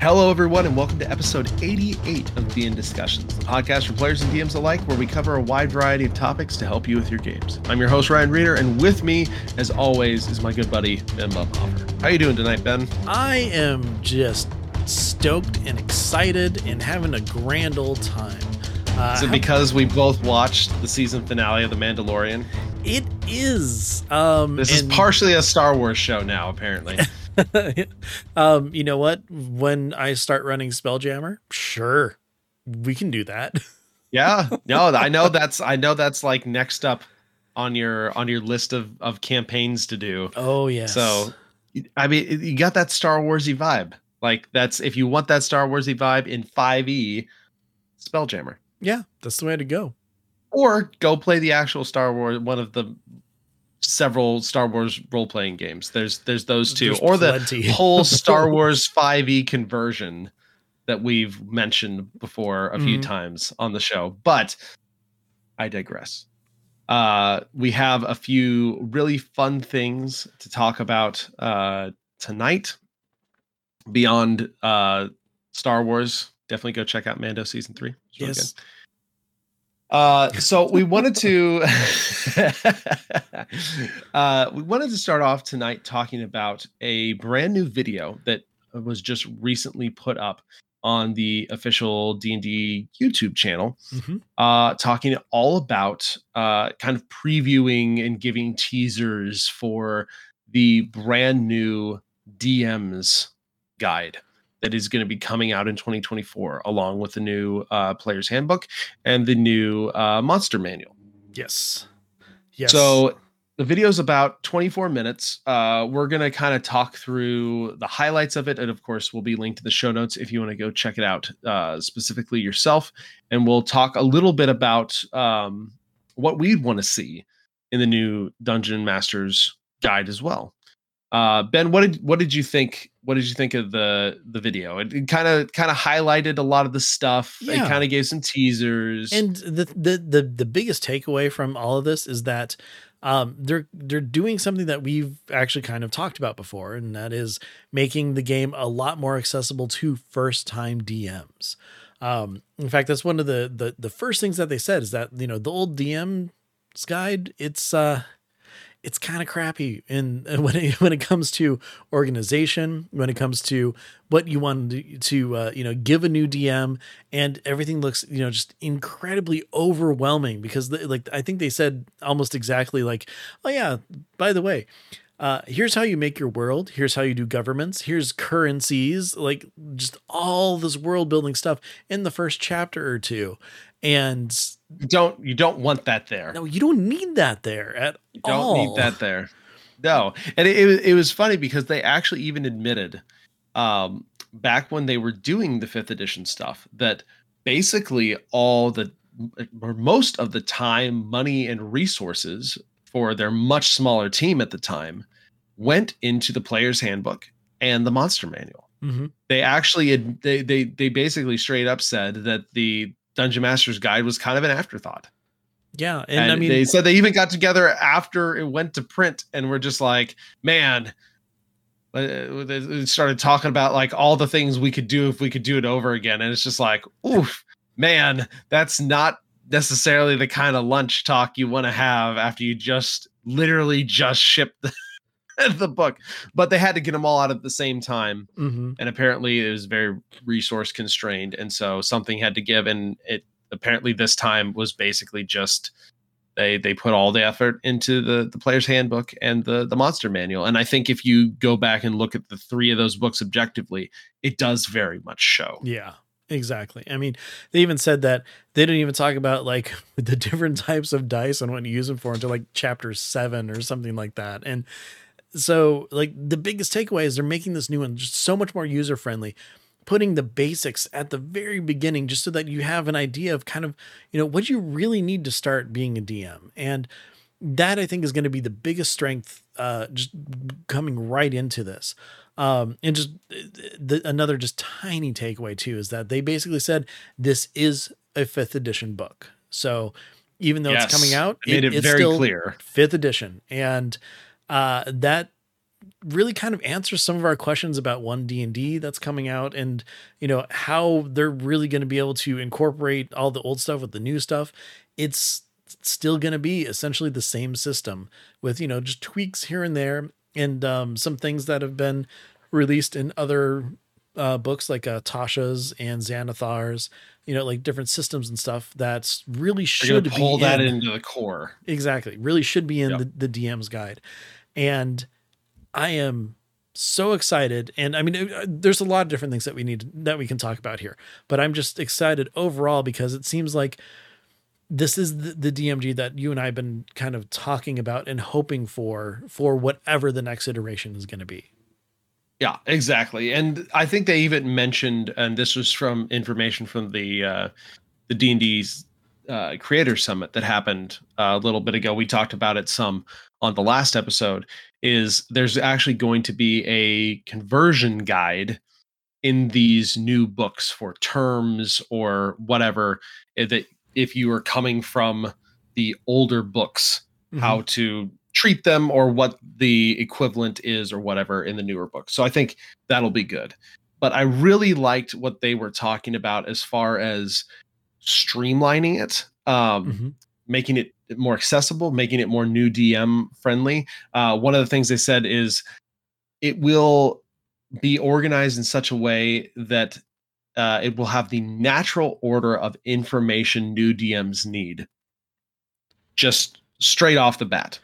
Hello, everyone, and welcome to episode 88 of DN Discussions, the podcast for players and DMs alike, where we cover a wide variety of topics to help you with your games. I'm your host Ryan Reeder, and with me, as always, is my good buddy Ben Bubhofer. How are you doing tonight, Ben? I am just stoked and excited and having a grand old time. Uh, is it because we both watched the season finale of The Mandalorian? It is. Um, this is partially a Star Wars show now, apparently. um, you know what? When I start running Spelljammer, sure, we can do that. yeah, no, I know that's I know that's like next up on your on your list of of campaigns to do. Oh yeah. So, I mean, you got that Star Warsy vibe. Like that's if you want that Star Warsy vibe in 5e, Spelljammer. Yeah, that's the way to go. Or go play the actual Star Wars, one of the several Star Wars role playing games. There's there's those two, there's or plenty. the whole Star Wars 5e conversion that we've mentioned before a few mm-hmm. times on the show. But I digress. Uh, we have a few really fun things to talk about uh, tonight. Beyond uh, Star Wars, definitely go check out Mando season three. yes. Really uh, so we wanted to uh, we wanted to start off tonight talking about a brand new video that was just recently put up on the official D&D YouTube channel, mm-hmm. uh, talking all about uh, kind of previewing and giving teasers for the brand new DMs guide that is going to be coming out in 2024, along with the new uh, player's handbook and the new uh, monster manual. Yes. Yes. So the video is about 24 minutes. Uh, we're going to kind of talk through the highlights of it. And of course, we'll be linked to the show notes if you want to go check it out uh, specifically yourself. And we'll talk a little bit about um, what we'd want to see in the new Dungeon Masters guide as well. Uh, ben, what did what did you think? What did you think of the the video? It kind of kind of highlighted a lot of the stuff. Yeah. It kind of gave some teasers. And the, the the the biggest takeaway from all of this is that um, they're they're doing something that we've actually kind of talked about before, and that is making the game a lot more accessible to first time DMs. Um, in fact, that's one of the, the the first things that they said is that you know the old DM's guide it's uh it's kind of crappy in when it, when it comes to organization, when it comes to what you want to, uh, you know give a new DM, and everything looks you know just incredibly overwhelming because the, like I think they said almost exactly like, oh yeah, by the way, uh, here's how you make your world. Here's how you do governments. Here's currencies, like just all this world building stuff in the first chapter or two. And you don't you don't want that there. No, you don't need that there at you all. Don't need that there. No, and it, it, it was funny because they actually even admitted, um, back when they were doing the fifth edition stuff, that basically all the or most of the time, money, and resources for their much smaller team at the time went into the player's handbook and the monster manual. Mm-hmm. They actually they they they basically straight up said that the Dungeon Master's Guide was kind of an afterthought. Yeah, and, and I mean, they said they even got together after it went to print, and we're just like, man. Uh, they started talking about like all the things we could do if we could do it over again, and it's just like, oof, man, that's not necessarily the kind of lunch talk you want to have after you just literally just shipped the, the book, but they had to get them all out at the same time, mm-hmm. and apparently it was very resource constrained, and so something had to give, and it apparently this time was basically just they they put all the effort into the the player's handbook and the the monster manual, and I think if you go back and look at the three of those books objectively, it does very much show. Yeah, Exactly. I mean, they even said that they didn't even talk about like the different types of dice and what you use them for until like chapter seven or something like that. And so like the biggest takeaway is they're making this new one just so much more user friendly putting the basics at the very beginning just so that you have an idea of kind of you know what you really need to start being a dm and that i think is going to be the biggest strength uh just coming right into this. Um and just the, another just tiny takeaway too is that they basically said this is a fifth edition book. So even though yes, it's coming out it, made it, it's very still clear. fifth edition. And uh, that really kind of answers some of our questions about one D&D that's coming out and you know how they're really going to be able to incorporate all the old stuff with the new stuff. It's still going to be essentially the same system with you know just tweaks here and there and um, some things that have been released in other uh, books like uh, Tasha's and Xanathar's, you know, like different systems and stuff that's really should pull that in. into the core. Exactly. Really should be in yep. the, the DM's guide. And I am so excited. And I mean, uh, there's a lot of different things that we need that we can talk about here, but I'm just excited overall because it seems like this is the, the DMG that you and I have been kind of talking about and hoping for for whatever the next iteration is going to be. Yeah, exactly. And I think they even mentioned, and this was from information from the uh, the D and D's uh, Creator Summit that happened uh, a little bit ago. We talked about it some on the last episode. Is there's actually going to be a conversion guide in these new books for terms or whatever eh, that if you are coming from the older books, mm-hmm. how to treat them or what the equivalent is or whatever in the newer books. So I think that'll be good. But I really liked what they were talking about as far as streamlining it, um, mm-hmm. making it more accessible, making it more new DM friendly. Uh, one of the things they said is it will be organized in such a way that uh, it will have the natural order of information new DMs need, just straight off the bat.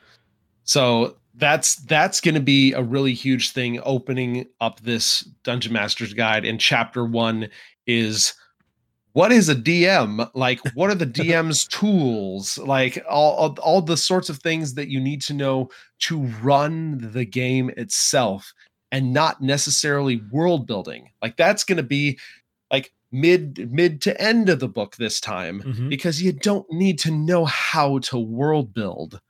So that's that's going to be a really huge thing opening up this dungeon masters guide and chapter 1 is what is a dm like what are the dm's tools like all, all, all the sorts of things that you need to know to run the game itself and not necessarily world building like that's going to be like mid mid to end of the book this time mm-hmm. because you don't need to know how to world build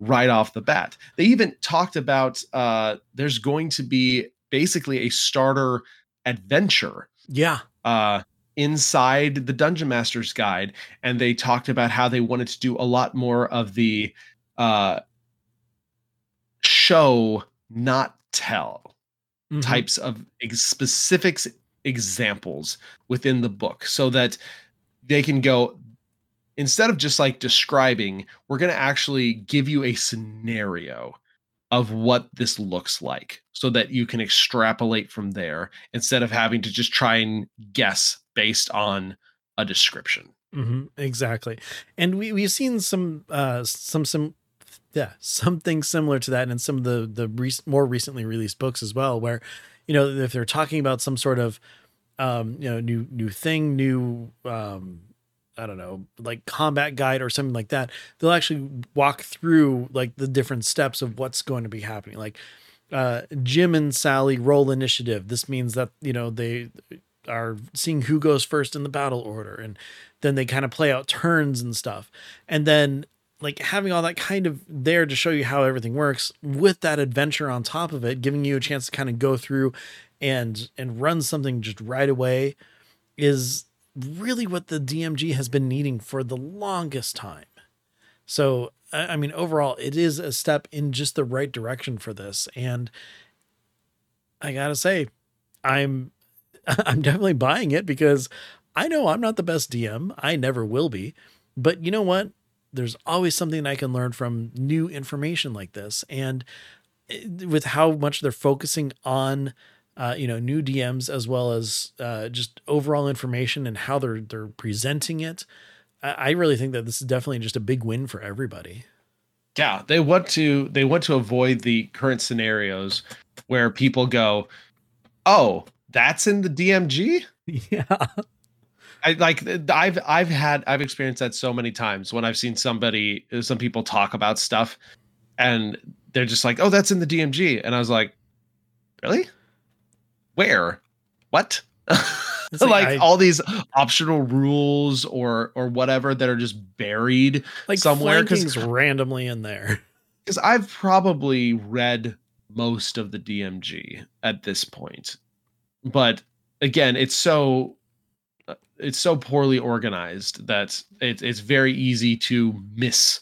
right off the bat. They even talked about uh, there's going to be basically a starter adventure. Yeah. Uh, inside the Dungeon Master's Guide, and they talked about how they wanted to do a lot more of the uh, show, not tell mm-hmm. types of ex- specifics examples within the book, so that they can go instead of just like describing, we're going to actually give you a scenario of what this looks like so that you can extrapolate from there instead of having to just try and guess based on a description. Mm-hmm, exactly. And we, we've seen some, uh, some, some, yeah, something similar to that in some of the, the re- more recently released books as well, where, you know, if they're talking about some sort of, um, you know, new, new thing, new, um, I don't know, like combat guide or something like that, they'll actually walk through like the different steps of what's going to be happening. Like uh, Jim and Sally roll initiative. This means that, you know, they are seeing who goes first in the battle order. And then they kind of play out turns and stuff. And then like having all that kind of there to show you how everything works with that adventure on top of it, giving you a chance to kind of go through and and run something just right away is really what the DMG has been needing for the longest time. So, I mean, overall, it is a step in just the right direction for this. And I gotta say, I'm I'm definitely buying it because I know I'm not the best DM. I never will be. But you know what? There's always something I can learn from new information like this. And eh, with how much they're focusing on uh, you know, new DMs as well as uh, just overall information and how they're they're presenting it. I, I really think that this is definitely just a big win for everybody. Yeah, they want to they want to avoid the current scenarios where people go, "Oh, that's in the DMG." Yeah. I like I've I've had I've experienced that so many times when I've seen somebody some people talk about stuff and they're just like, "Oh, that's in the DMG." And I was like, "Really?" where? What? like, like I, all these optional rules or or whatever that are just buried like somewhere because randomly in there. Because I've probably read most of the DMG at this point, but again, it's so it's so poorly organized that it, it's very easy to miss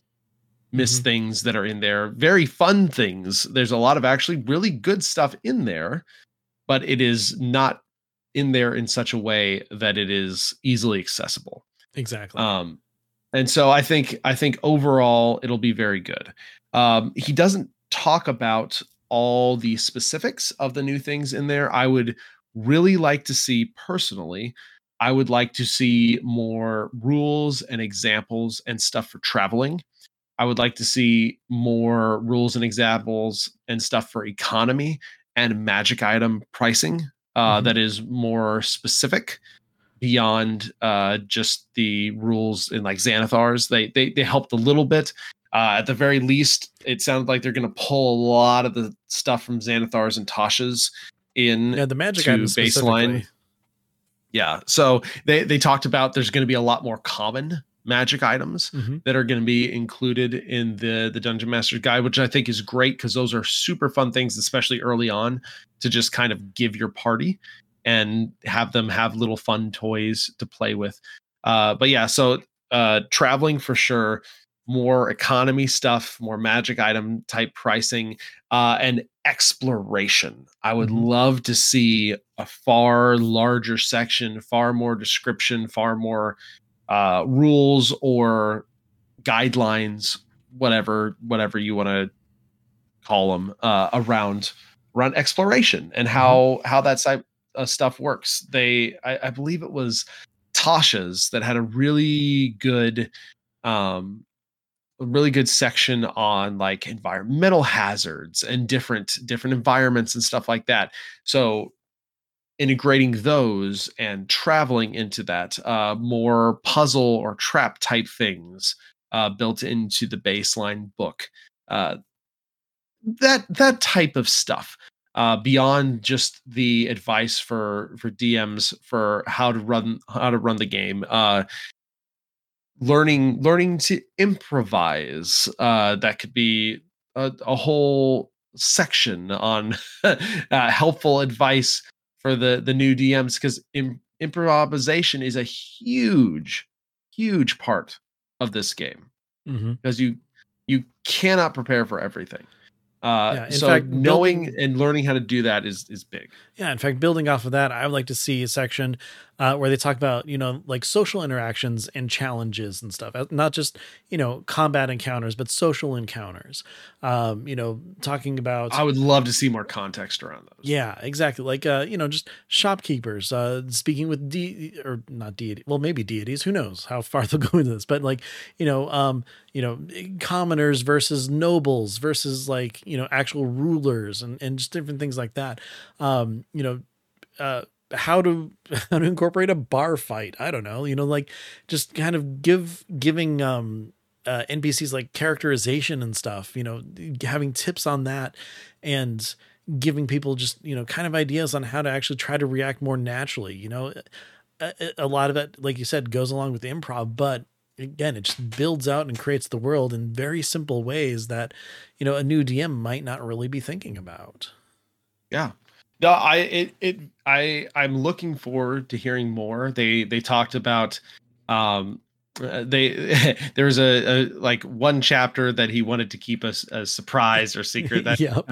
miss Mhm. things that are in there. Very fun things. There's a lot of actually really good stuff in there, but it is not in there in such a way that it is easily accessible. Exactly. Um, and so I think I think overall it'll be very good. Um, he doesn't talk about all the specifics of the new things in there. I would really like to see personally. I would like to see more rules and examples and stuff for traveling. I would like to see more rules and examples and stuff for economy and magic item pricing uh, Mhm. that is more specific beyond uh, just the rules in like Xanathars. They they they helped a little bit. Uh, at the very least, it sounded like they're going to pull a lot of the stuff from Xanathars and Tasha's in yeah, the magic to baseline. yeah. So they they talked about there's going to be a lot more common magic items Mhm. that are going to be included in the the Dungeon Master's Guide, which I think is great because those are super fun things, especially early on, to just kind of give your party and have them have little fun toys to play with. Uh, but yeah, so uh, traveling for sure, more economy stuff, more magic item type pricing, uh, and exploration. I would Mhm. love to see a far larger section, far more description, far more uh, rules or guidelines, whatever whatever you want to call them, uh, around around exploration and how how that type of stuff works. They, I, I believe it was Tasha's that had a really good, um, a really good section on like environmental hazards and different different environments and stuff like that. So integrating those and traveling into that uh, more puzzle or trap type things uh, built into the baseline book uh, that that type of stuff uh, beyond just the advice for for dms for how to run how to run the game uh, learning learning to improvise uh, that could be a, a whole section on uh, helpful advice for the the new DMs because Im- improvisation is a huge huge part of this game because you you cannot prepare for everything. Uh, Yeah, in so fact, knowing building- and learning how to do that is is big. Yeah, in fact, building off of that, I would like to see a section uh, where they talk about, you know, like social interactions and challenges and stuff, not just, you know, combat encounters, but social encounters. Um, you know, talking about. I would love to see more context around those. Yeah, exactly. Like uh, you know, just shopkeepers uh speaking with de or not deity. Well, maybe deities, who knows how far they'll go into this, but like, you know, um, you know, commoners versus nobles versus like, you know, actual rulers and and just different things like that. Um, you know, uh how to how to incorporate a bar fight. I don't know, you know, like just kind of give giving um uh, NPCs like characterization and stuff, you know, having tips on that and giving people just, you know, kind of ideas on how to actually try to react more naturally. You know, a, a- lot of it, like you said, goes along with improv, but again, it just builds out and creates the world in very simple ways that, you know, a new DM might not really be thinking about. Yeah. No, I it it I I'm looking forward to hearing more. They they talked about um uh, they there's a, a like one chapter that he wanted to keep us a, surprise or secret that Yep.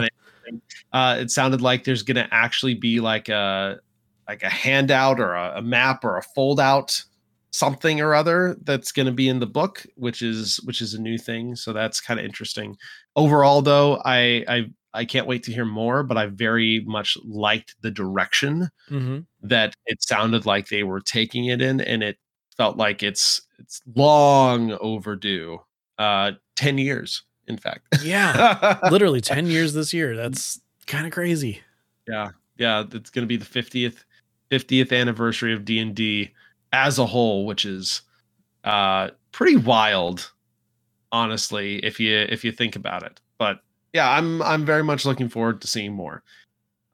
uh it sounded like there's gonna actually be like a like a handout or a, a map or a fold out something or other that's going to be in the book which is which is a new thing so that's kind of interesting overall though i i i can't wait to hear more but i very much liked the direction hmm that it sounded like they were taking it in and it felt like it's it's long overdue uh 10 years in fact Yeah. Literally 10 years this year. That's kind of crazy. yeah yeah it's going to be the 50th 50th anniversary of d&d as a whole which is uh pretty wild honestly if you if you think about it but yeah i'm i'm very much looking forward to seeing more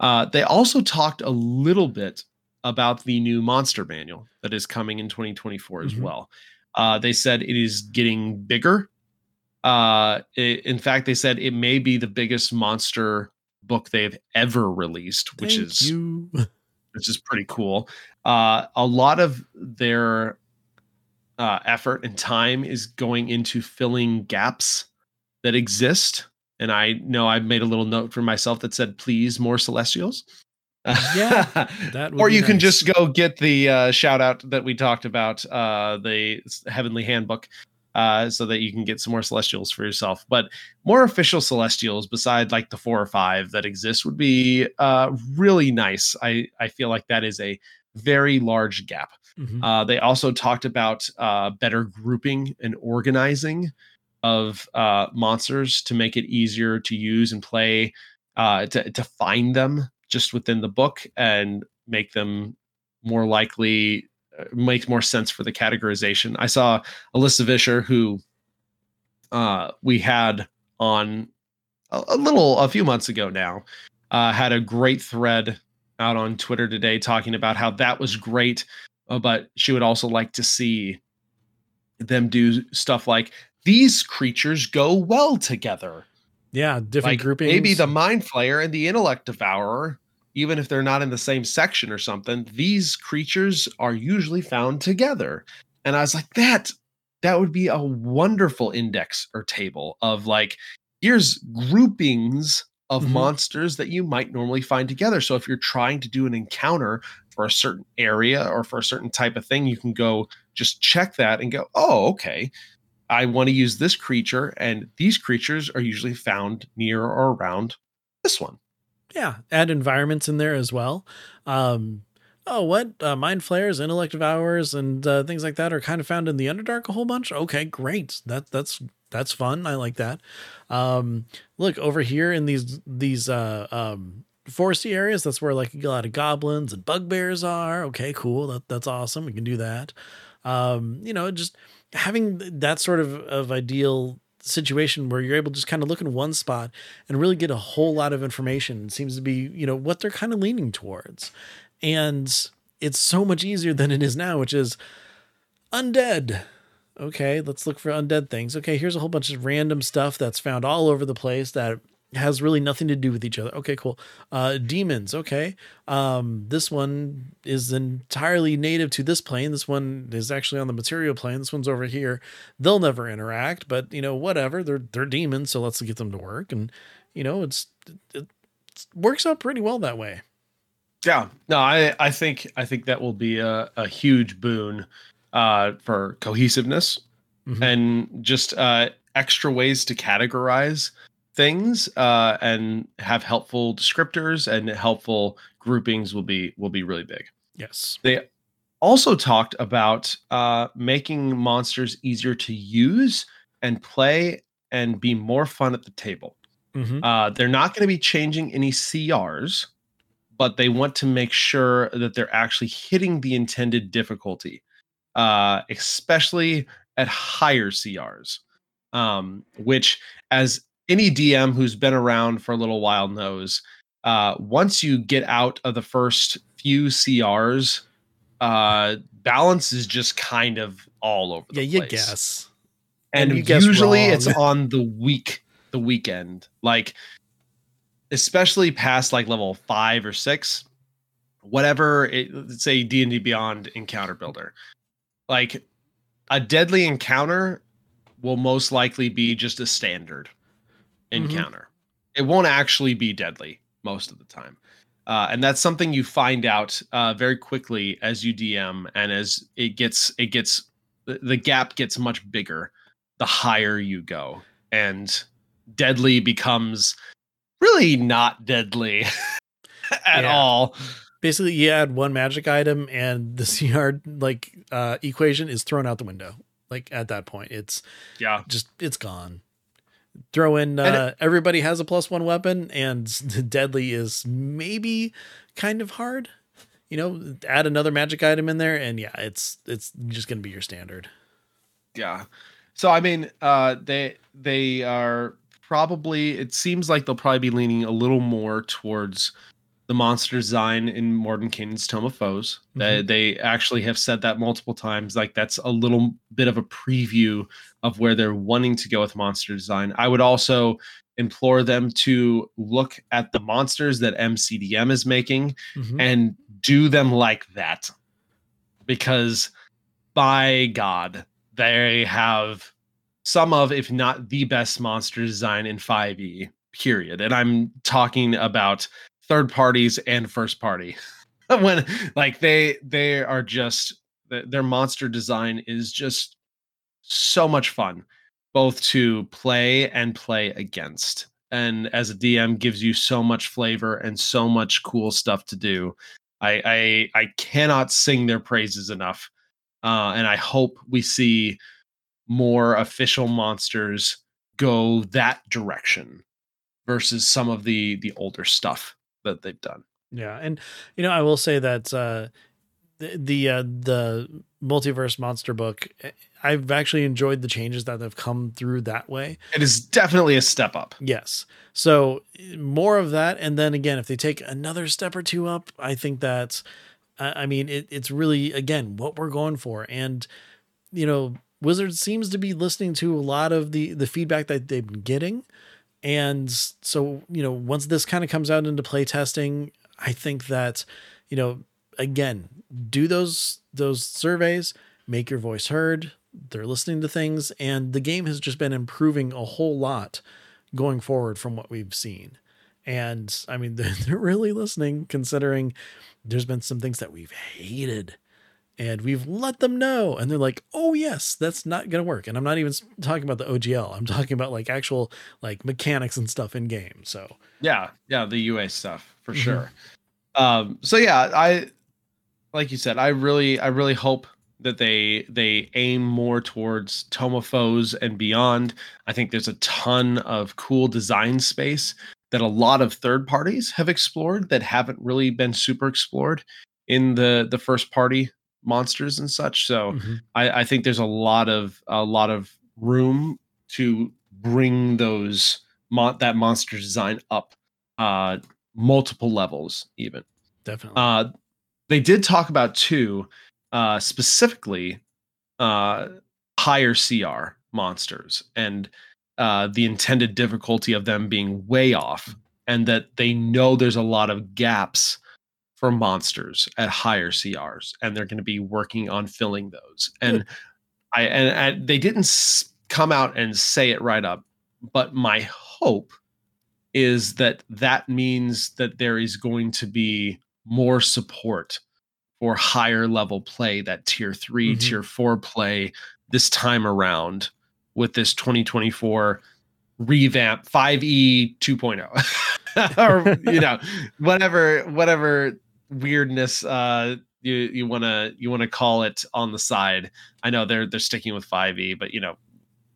uh they also talked a little bit about the new monster manual that is coming in 2024 as Mhm. well uh they said it is getting bigger uh i- in fact they said it may be the biggest monster book they've ever released which Thank is you. which is pretty cool. Uh, a lot of their uh, effort and time is going into filling gaps that exist. And I know I made a little note for myself that said, please, more Celestials. Yeah, that would or you can just go get the uh, shout out that we talked about, uh, the Heavenly Handbook, uh, so that you can get some more Celestials for yourself. But more official Celestials, beside like the four or five that exist, would be uh, really nice. I, I feel like that is a very large gap. Mhm. Uh, they also talked about uh, better grouping and organizing of uh, monsters to make it easier to use and play, uh, to, to find them just within the book and make them more likely, uh, makes more sense for the categorization. I saw Alyssa Vischer, who uh, we had on a, a little, a few months ago now, uh, had a great thread out on Twitter today talking about how that was great uh, but she would also like to see them do stuff like these creatures go well together. yeah, different Like groupings. maybe the mind flayer and the intellect devourer, even if they're not in the same section or something, these creatures are usually found together. And I was like, that that would be a wonderful index or table of like, here's groupings of Mhm. monsters that you might normally find together. So if you're trying to do an encounter for a certain area or for a certain type of thing, you can go just check that and go, oh, okay. I want to use this creature, and these creatures are usually found near or around this one. yeah, add environments in there as well. Um, oh, what uh, mind flayers, intellect devourers, and uh, things like that are kind of found in the Underdark a whole bunch. Okay, great. That that's that's fun. I like that. Um, look over here in these these uh, um, foresty areas. That's where like a lot of goblins and bugbears are. Okay, cool. That that's awesome. We can do that. Um, you know, just having that sort of of ideal situation where you're able to just kind of look in one spot and really get a whole lot of information. It seems to be, you know, what they're kind of leaning towards. And it's so much easier than it is now, which is undead. Okay, let's look for undead things. Okay, here's a whole bunch of random stuff that's found all over the place that has really nothing to do with each other. Okay, cool. Uh demons, okay. Um this one is entirely native to this plane. This one is actually on the material plane. This one's over here. They'll never interact, but you know, whatever. They're they're demons, so let's get them to work and you know, it's it, it works out pretty well that way. Yeah, no, I I think I think that will be a, a huge boon uh, for cohesiveness Mhm. and just uh, extra ways to categorize things uh, and have helpful descriptors and helpful groupings will be will be really big. Yes. They also talked about uh, making monsters easier to use and play and be more fun at the table. Mhm. Uh, they're not going to be changing any CRs, but they want to make sure that they're actually hitting the intended difficulty, uh, especially at higher CRs. Um, which, as any DM who's been around for a little while knows, uh, once you get out of the first few CRs, uh, balance is just kind of all over the place. Yeah, you place guess. and, And you guess usually it's on the week the weekend like especially past like level five or six whatever it, let's say d&d beyond encounter builder like a deadly encounter will most likely be just a standard Mhm. encounter it won't actually be deadly most of the time uh, and that's something you find out uh, very quickly as you dm and as it gets it gets the, the gap gets much bigger the higher you go and deadly becomes really not deadly at Yeah. all Basically, you add one magic item and the CR like uh equation is thrown out the window. Like at that point, it's yeah just it's gone. Throw in uh, everybody has a plus one weapon, and deadly is maybe kind of hard. You know, add another magic item in there, and yeah, it's it's just gonna be your standard. yeah so i mean uh they they are probably it seems like they'll probably be leaning a little more towards the monster design in Mordenkainen's Tome of Foes. They, they actually have said that multiple times. Like that's a little bit of a preview of where they're wanting to go with monster design. I would also implore them to look at the monsters that MCDM is making Mhm. and do them like that because by god they have some of, if not the best monster design in 5e, period. And I'm talking about third parties and first party. when like they they are just their monster design is just so much fun both to play and play against. And as a dm gives you so much flavor and so much cool stuff to do. I i, I cannot sing their praises enough. Uh, and i hope we see more official monsters go that direction versus some of the the older stuff that they've done. Yeah and you know i will say that uh the the, uh, the multiverse monster book eh, i've actually enjoyed the changes that have come through that way. It is definitely a step up. Yes. So more of that and then again if they take another step or two up i think that i mean it, it's really again what we're going for. And you know wizard seems to be listening to a lot of the the feedback that they've been getting and so you know once this kind of comes out into play testing i think that you know again, do those those surveys, make your voice heard. They're listening to things, and the game has just been improving a whole lot going forward from what we've seen. And I mean, they're, they're really listening, considering there's been some things that we've hated and we've let them know and they're like oh yes that's not going to work and i'm not even talking about the ogl i'm talking about like actual like mechanics and stuff in game so yeah yeah the ua stuff for mm-hmm. sure um so yeah i like you said, I really I really hope that they they aim more towards Tome of Foes and beyond. I think there's a ton of cool design space that a lot of third parties have explored that haven't really been super explored in the the first party monsters and such. So mm-hmm. I, I think there's a lot of a lot of room to bring those mon- that monster design up uh multiple levels even. Definitely. Uh they did talk about two uh, specifically uh, higher CR monsters and uh, the intended difficulty of them being way off, and that they know there's a lot of gaps for monsters at higher CRs, and they're going to be working on filling those. And I and, and they didn't come out and say it right up, but my hope is that that means that there is going to be more support for higher level play, that tier 3 mm-hmm. tier four play this time around with this 2024 revamp 5e 2.0 or you know whatever whatever weirdness uh you you want to you want to call it on the side i know they're they're sticking with 5e but you know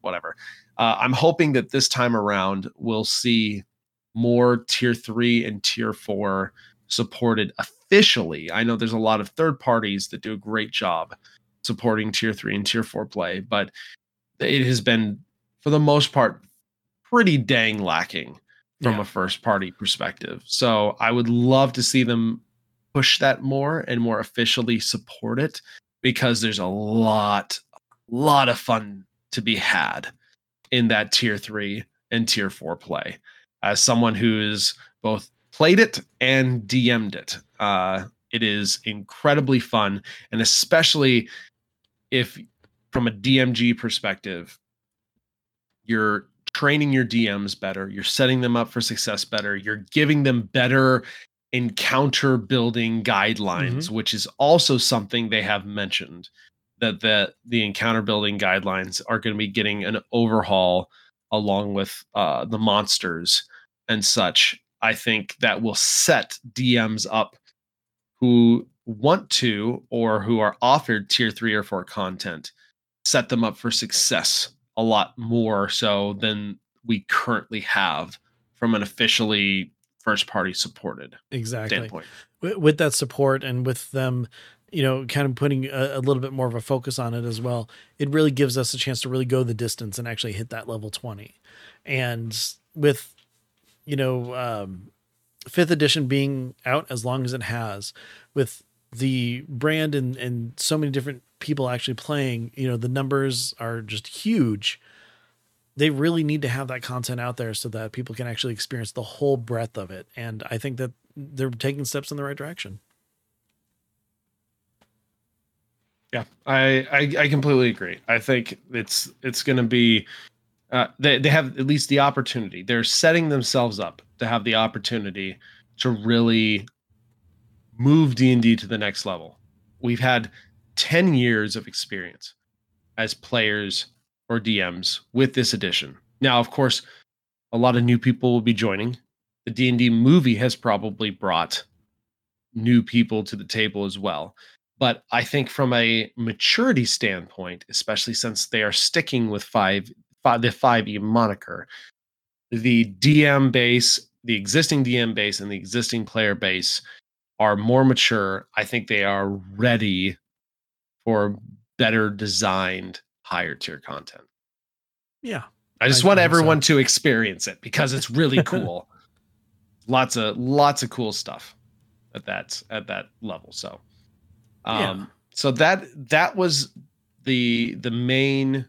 whatever uh, i'm hoping that this time around we'll see more tier 3 and tier 4 supported officially. I know there's a lot of third parties that do a great job supporting tier three and tier four play, but it has been, for the most part, pretty dang lacking from yeah. a first party perspective. So I would love to see them push that more and more officially support it because there's a lot, lot of fun to be had in that tier three and tier four play. As someone who is both played it and DM'd it. Uh, it is incredibly fun, and especially if, from a DMG perspective, you're training your DMs better, you're setting them up for success better, you're giving them better encounter building guidelines, mm-hmm. which is also something they have mentioned that the the encounter building guidelines are going to be getting an overhaul along with uh, the monsters and such I think that will set DMs up who want to or who are offered tier three or four content, set them up for success a lot more so than we currently have from an officially first party supported exactly standpoint. With that support and with them, you know, kind of putting a, a, little bit more of a focus on it as well, it really gives us a chance to really go the distance and actually hit that level 20. And with you know, um, fifth edition being out as long as it has, with the brand and and so many different people actually playing, you know, the numbers are just huge. They really need to have that content out there so that people can actually experience the whole breadth of it. And I think that they're taking steps in the right direction. Yeah, I, I, I completely agree. I think it's it's going to be uh, they they have at least the opportunity. They're setting themselves up to have the opportunity to really move D and D to the next level. We've had ten years of experience as players or DMs with this edition. Now, of course, a lot of new people will be joining. The D and D movie has probably brought new people to the table as well. But I think from a maturity standpoint, especially since they are sticking with five, five the 5e moniker, the DM base, the existing DM base, and the existing player base are more mature. I think they are ready for better designed higher tier content. Yeah. I just I want think so. everyone to experience it because it's really cool. lots of lots of cool stuff at that at that level. So um Yeah. so that that was the the main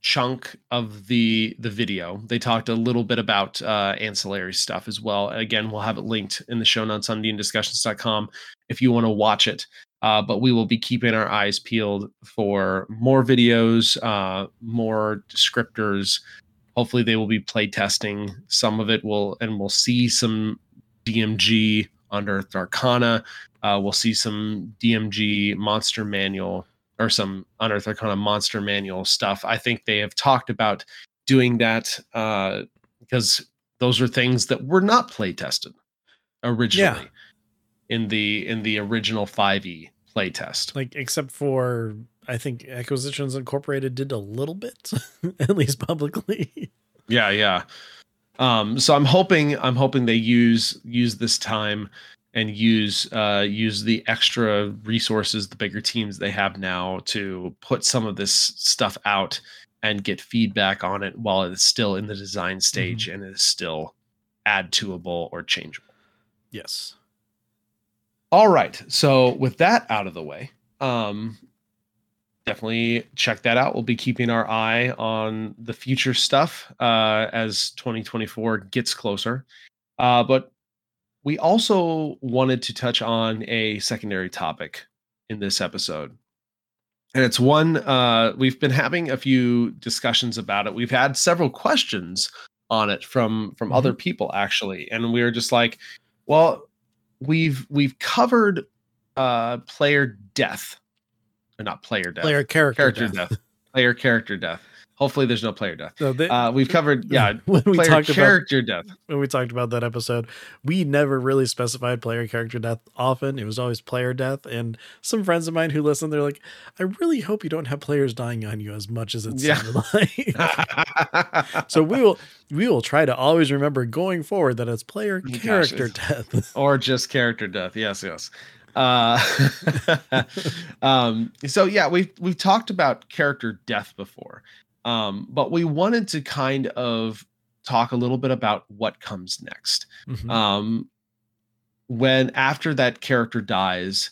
chunk of the the video they talked a little bit about uh ancillary stuff as well again we'll have it linked in the show notes on discussions.com if you want to watch it uh, but we will be keeping our eyes peeled for more videos uh more descriptors. Hopefully they will be play testing. Some of it will and we'll see some dmg unearthed arcana. Uh, we'll see some dmg monster manual or some unearthed arcana monster manual stuff. I think they have talked about doing that uh, because those are things that were not play tested originally in the in the original 5e play test Like except for I think Acquisitions Incorporated did a little bit, at least publicly. Yeah, yeah. Um, so I'm hoping I'm hoping they use use this time and use uh use the extra resources, the bigger teams they have now to put some of this stuff out and get feedback on it while it's still in the design stage and is still add toable or changeable. yes. All right. So with that out of the way, um definitely check that out. We'll be keeping our eye on the future stuff uh as 2024 gets closer. Uh but we also wanted to touch on a secondary topic in this episode. And it's one uh we've been having a few discussions about it. We've had several questions on it from from other people actually and we were just like, well, we've we've covered uh player death or not player death Player character, character death. death. player character death hopefully there's no player death So they, uh we've covered yeah when we talked about character death when we talked about that episode, we never really specified player character death often. It was always player death. And some friends of mine who listen, they're like, I really hope you don't have players dying on you as much as it Yeah. sounded like. so we will we will try to always remember going forward that it's player Gosh, character it's- death. or just character death yes yes uh um so yeah we've we've talked about character death before um but we wanted to kind of talk a little bit about what comes next Mhm. um when after that character dies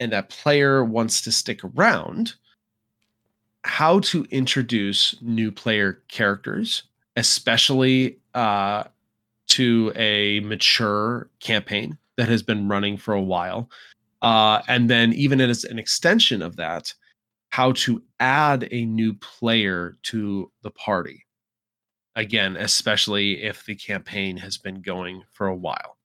and that player wants to stick around how to introduce new player characters especially uh to a mature campaign that has been running for a while uh and then even as an extension of that how to add a new player to the party. Again especially if the campaign has been going for a while.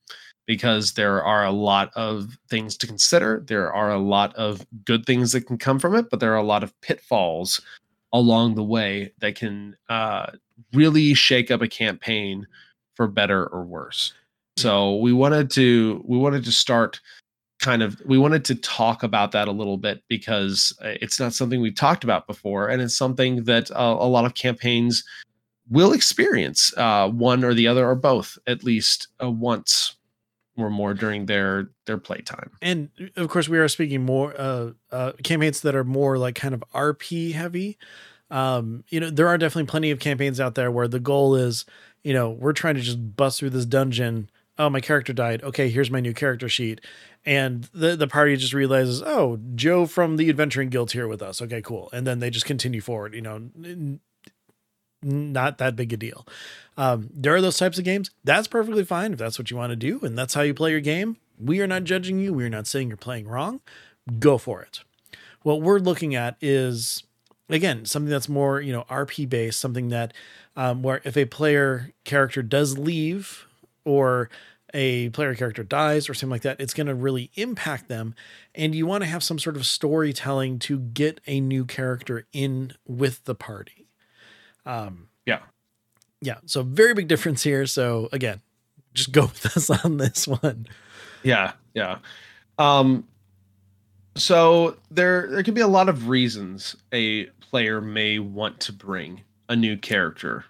Because there are a lot of things to consider there are a lot of good things that can come from it but there are a lot of pitfalls along the way that can uh, really shake up a campaign for better or worse. So we wanted to we wanted to start kind of we wanted to talk about that a little bit because uh, it's not something we've talked about before and it's something that uh, a lot of campaigns will experience uh, one or the other or both at least uh, once or more during their their playtime. And of course we are speaking more uh, uh campaigns that are more like kind of rp heavy. Um you know there are definitely plenty of campaigns out there where the goal is you know we're trying to just bust through this dungeon. Oh my character died. Okay here's my new character sheet and the the party just realizes oh joe from the adventuring guild here with us okay cool and then they just continue forward you know n- not that big a deal um, there are those types of games. That's perfectly fine if that's what you want to do and that's how you play your game. We are not judging you. We are not saying you're playing wrong. Go for it. what we're looking at is again something that's more you know RP based, something that um, where if a player character does leave or a player character dies or something like that, it's going to really impact them. And you want to have some sort of storytelling to get a new character in with the party. Um, yeah. Yeah. So, very big difference here. So, again, just go with us on this one. Yeah. Yeah. Um, so there there can be a lot of reasons a player may want to bring a new character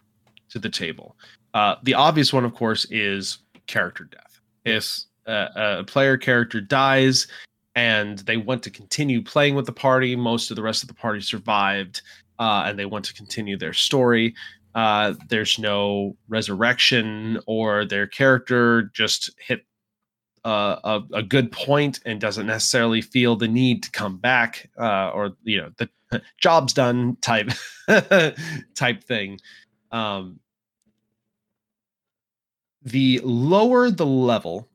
to the table. Uh, the obvious one, of course, is character death. If a, a player character dies and they want to continue playing with the party, most of the rest of the party survived, uh, and they want to continue their story. Uh, there's no resurrection, or their character just hit uh, a, a, good point and doesn't necessarily feel the need to come back, uh, or you know, the job's done type type thing. Um, the lower the level,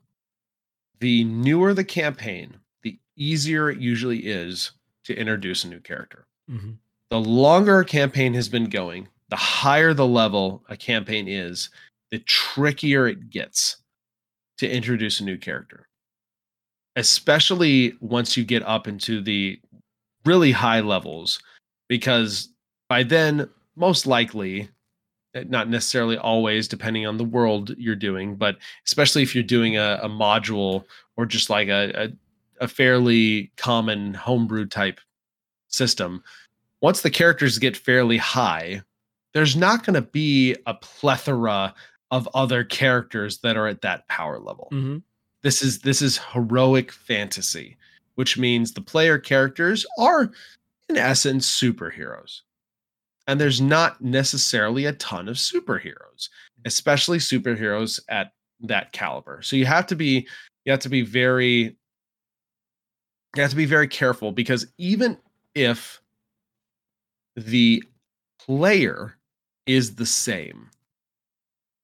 the newer the campaign, the easier it usually is to introduce a new character. Mm-hmm. The longer a campaign has been going, the higher the level a campaign is, the trickier it gets to introduce a new character. Especially once you get up into the really high levels, because by then, most likely, not necessarily always depending on the world you're doing but especially if you're doing a, a module or just like a, a, a fairly common homebrew type system once the characters get fairly high there's not going to be a plethora of other characters that are at that power level mm-hmm. this is this is heroic fantasy which means the player characters are in essence superheroes and there's not necessarily a ton of superheroes especially superheroes at that caliber. So you have to be you have to be very you have to be very careful because even if the player is the same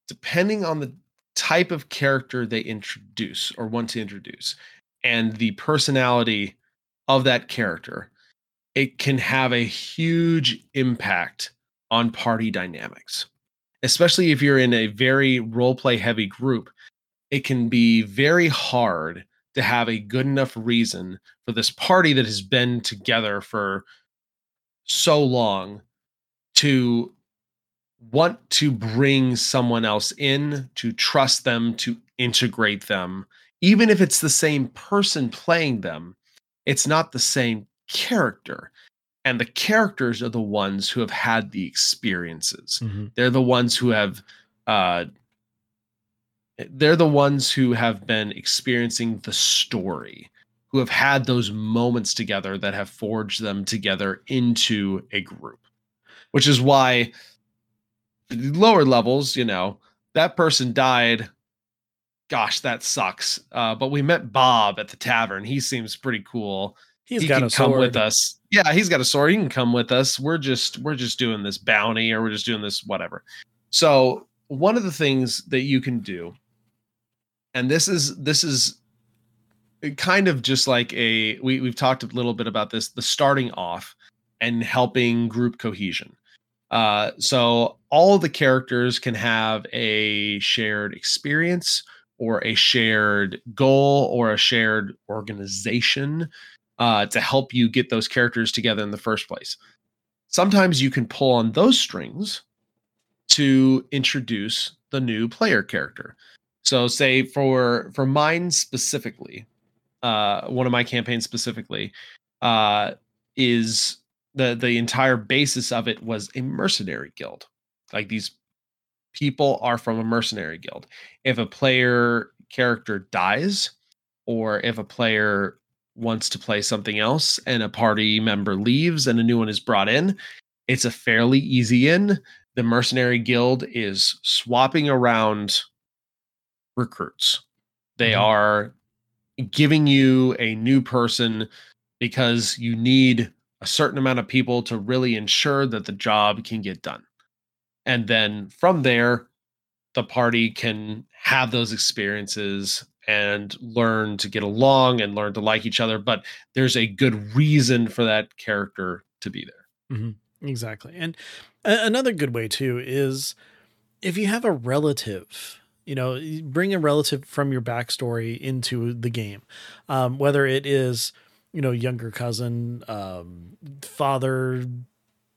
depending on the type of character they introduce or want to introduce and the personality of that character it can have a huge impact on party dynamics, especially if you're in a very role play heavy group. It can be very hard to have a good enough reason for this party that has been together for so long to want to bring someone else in, to trust them, to integrate them. Even if it's the same person playing them, it's not the same character and the characters are the ones who have had the experiences. Mm-hmm. they're the ones who have uh they're the ones who have been experiencing the story who have had those moments together that have forged them together into a group which is why lower levels you know that person died. Gosh that sucks. Uh, but we met bob at the tavern. He seems pretty cool He's he got can come with us. Yeah, he's got a sword. He can come with us. We're just we're just doing this bounty or we're just doing this whatever. So one of the things that you can do, and this is this is kind of just like a we, we've talked a little bit about this, the starting off and helping group cohesion. Uh, so all the characters can have a shared experience or a shared goal or a shared organization uh, to help you get those characters together in the first place. Sometimes you can pull on those strings to introduce the new player character. So, say for for mine specifically, uh, one of my campaigns specifically, uh, is the the entire basis of it was a mercenary guild. Like these people are from a mercenary guild. If a player character dies, or if a player wants to play something else and a party member leaves and a new one is brought in, it's a fairly easy in. The mercenary guild is swapping around recruits. They mm-hmm. are giving you a new person because you need a certain amount of people to really ensure that the job can get done. And then from there, the party can have those experiences and learn to get along and learn to like each other but there's a good reason for that character to be there. Mm-hmm. exactly. And a- another good way too is if you have a relative you know bring a relative from your backstory into the game. Um, whether it is you know younger cousin um, father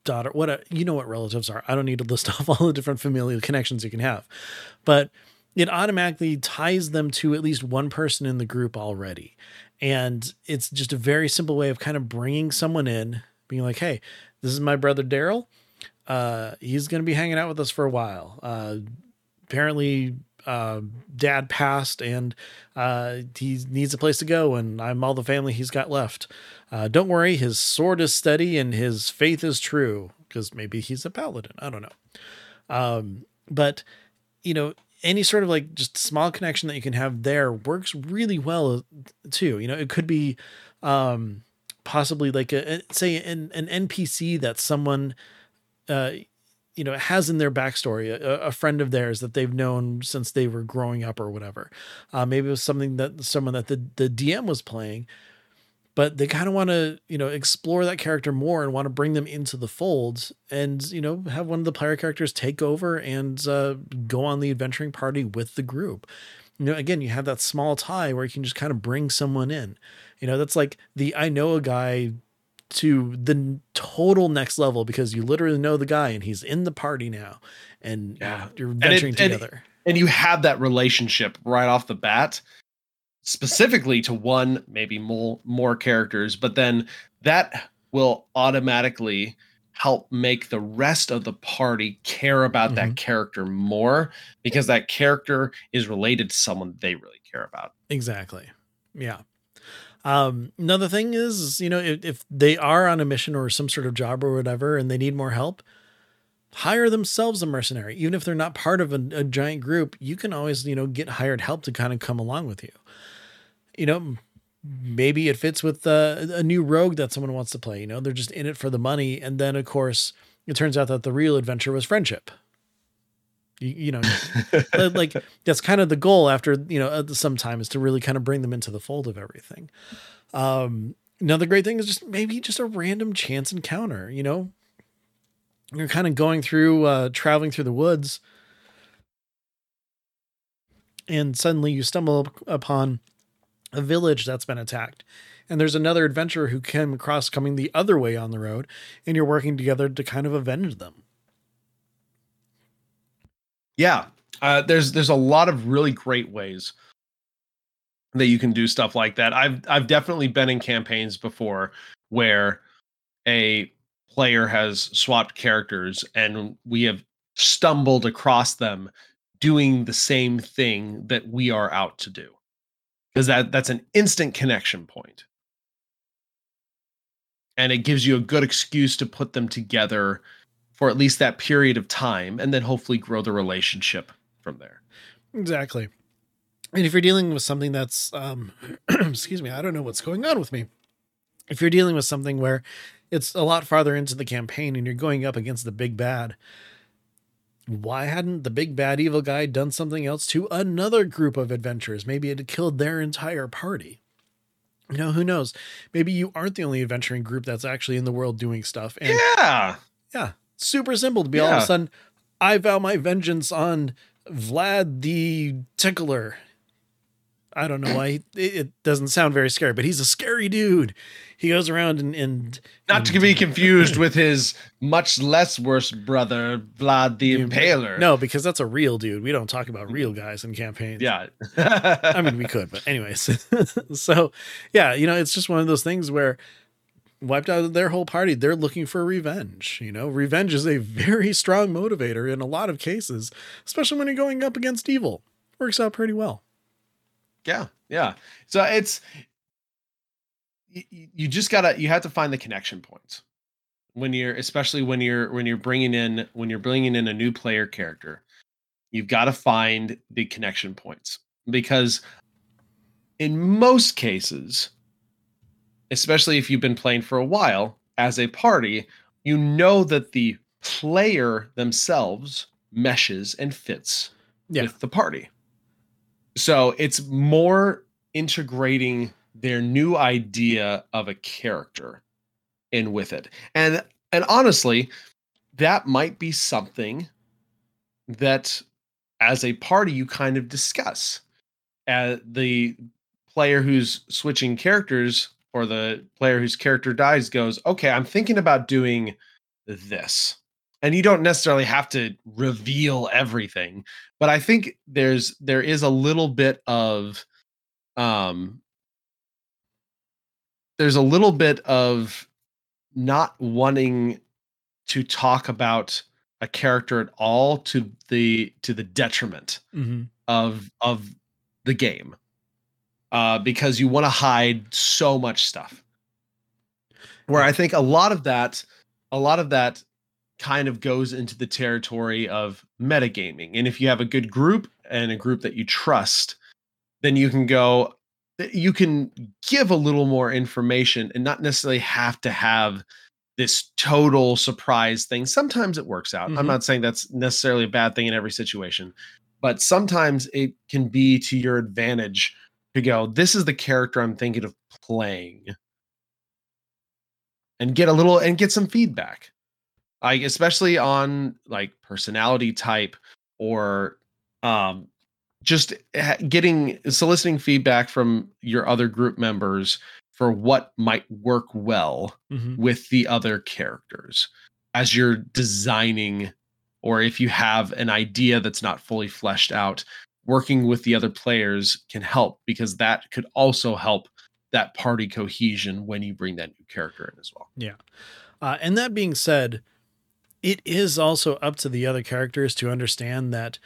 daughter what you know what relatives are. I don't need to list off all the different familial connections you can have. But it automatically ties them to at least one person in the group already and it's just a very simple way of kind of bringing someone in being like hey this is my brother daryl uh, he's going to be hanging out with us for a while uh, apparently uh, dad passed and uh, he needs a place to go, and I'm all the family he's got left. Uh, don't worry, his sword is steady and his faith is true because maybe he's a paladin. I don't know. Um, but, you know, any sort of like just small connection that you can have there works really well too. You know, it could be um, possibly like a, say an, an NPC that someone uh, you know has in their backstory a, a, friend of theirs that they've known since they were growing up or whatever uh, maybe it was something that someone that the, the dm was playing but they kind of want to you know explore that character more and want to bring them into the fold and you know have one of the player characters take over and uh, go on the adventuring party with the group you know again you have that small tie where you can just kind of bring someone in you know that's like the i know a guy to the total next level because you literally know the guy and he's in the party now and yeah. you're venturing and it, together. And, and you have that relationship right off the bat specifically to one maybe more more characters but then that will automatically help make the rest of the party care about mm-hmm. that character more because that character is related to someone they really care about. Exactly. Yeah. Um, another thing is, you know, if, if they are on a mission or some sort of job or whatever, and they need more help, hire themselves a mercenary. Even if they're not part of a, a giant group, you can always, you know, get hired help to kind of come along with you. You know, maybe it fits with uh, a new rogue that someone wants to play. You know, they're just in it for the money, and then of course it turns out that the real adventure was friendship. You, you know, like that's kind of the goal after, you know, some time is to really kind of bring them into the fold of everything. Um, another great thing is just maybe just a random chance encounter, you know, you're kind of going through, uh, traveling through the woods and suddenly you stumble upon a village that's been attacked. And there's another adventurer who came across coming the other way on the road and you're working together to kind of avenge them. Yeah, uh, there's there's a lot of really great ways that you can do stuff like that. I've I've definitely been in campaigns before where a player has swapped characters and we have stumbled across them doing the same thing that we are out to do because that that's an instant connection point and it gives you a good excuse to put them together for at least that period of time and then hopefully grow the relationship from there. Exactly. And if you're dealing with something that's um excuse me, I don't know what's going on with me. If you're dealing with something where it's a lot farther into the campaign and you're going up against the big bad, why hadn't the big bad evil guy done something else to another group of adventurers? Maybe it had killed their entire party. You know, who knows? Maybe you aren't the only adventuring group that's actually in the world doing stuff. And yeah. Yeah super simple to be yeah. all of a sudden, I vow my vengeance on Vlad the Tickler. I don't know why it, it, doesn't sound very scary, but he's a scary dude. He goes around and, and not and, to be confused with his much less worse brother, Vlad the Impaler. No, because that's a real dude. We don't talk about real guys in campaigns. Yeah. I mean, we could, but anyways. so, yeah, you know, it's just one of those things where wiped out their whole party. They're looking for revenge. You know, revenge is a very strong motivator in a lot of cases, especially when you're going up against evil. Works out pretty well. Yeah, yeah. So it's you, you just gotta you have to find the connection points when you're especially when you're when you're bringing in when you're bringing in a new player character you've got to find the connection points because in most cases especially if you've been playing for a while as a party, you know that the player themselves meshes and fits yeah. with the party. So it's more integrating their new idea of a character in with it. And and honestly, that might be something that as a party you kind of discuss. Uh, the player who's switching characters or the player whose character dies goes, "Okay, I'm thinking about doing this." And you don't necessarily have to reveal everything, but I think there's there is a little bit of um there's a little bit of not wanting to talk about a character at all to the to the detriment Mm-hmm. of of the game uh because you want to hide so much stuff where i think a lot of that a lot of that kind of goes into the territory of metagaming and if you have a good group and a group that you trust then you can go you can give a little more information and not necessarily have to have this total surprise thing. Sometimes it works out. Mhm. I'm not saying that's necessarily a bad thing in every situation, but sometimes it can be to your advantage to go, this is the character I'm thinking of playing. And get a little and get some feedback. Like especially on like personality type or um just getting soliciting feedback from your other group members for what might work well Mm-hmm. with the other characters as you're designing or if you have an idea that's not fully fleshed out working with the other players can help because that could also help that party cohesion when you bring that new character in as well Yeah. Uh, and that being said, it is also up to the other characters to understand that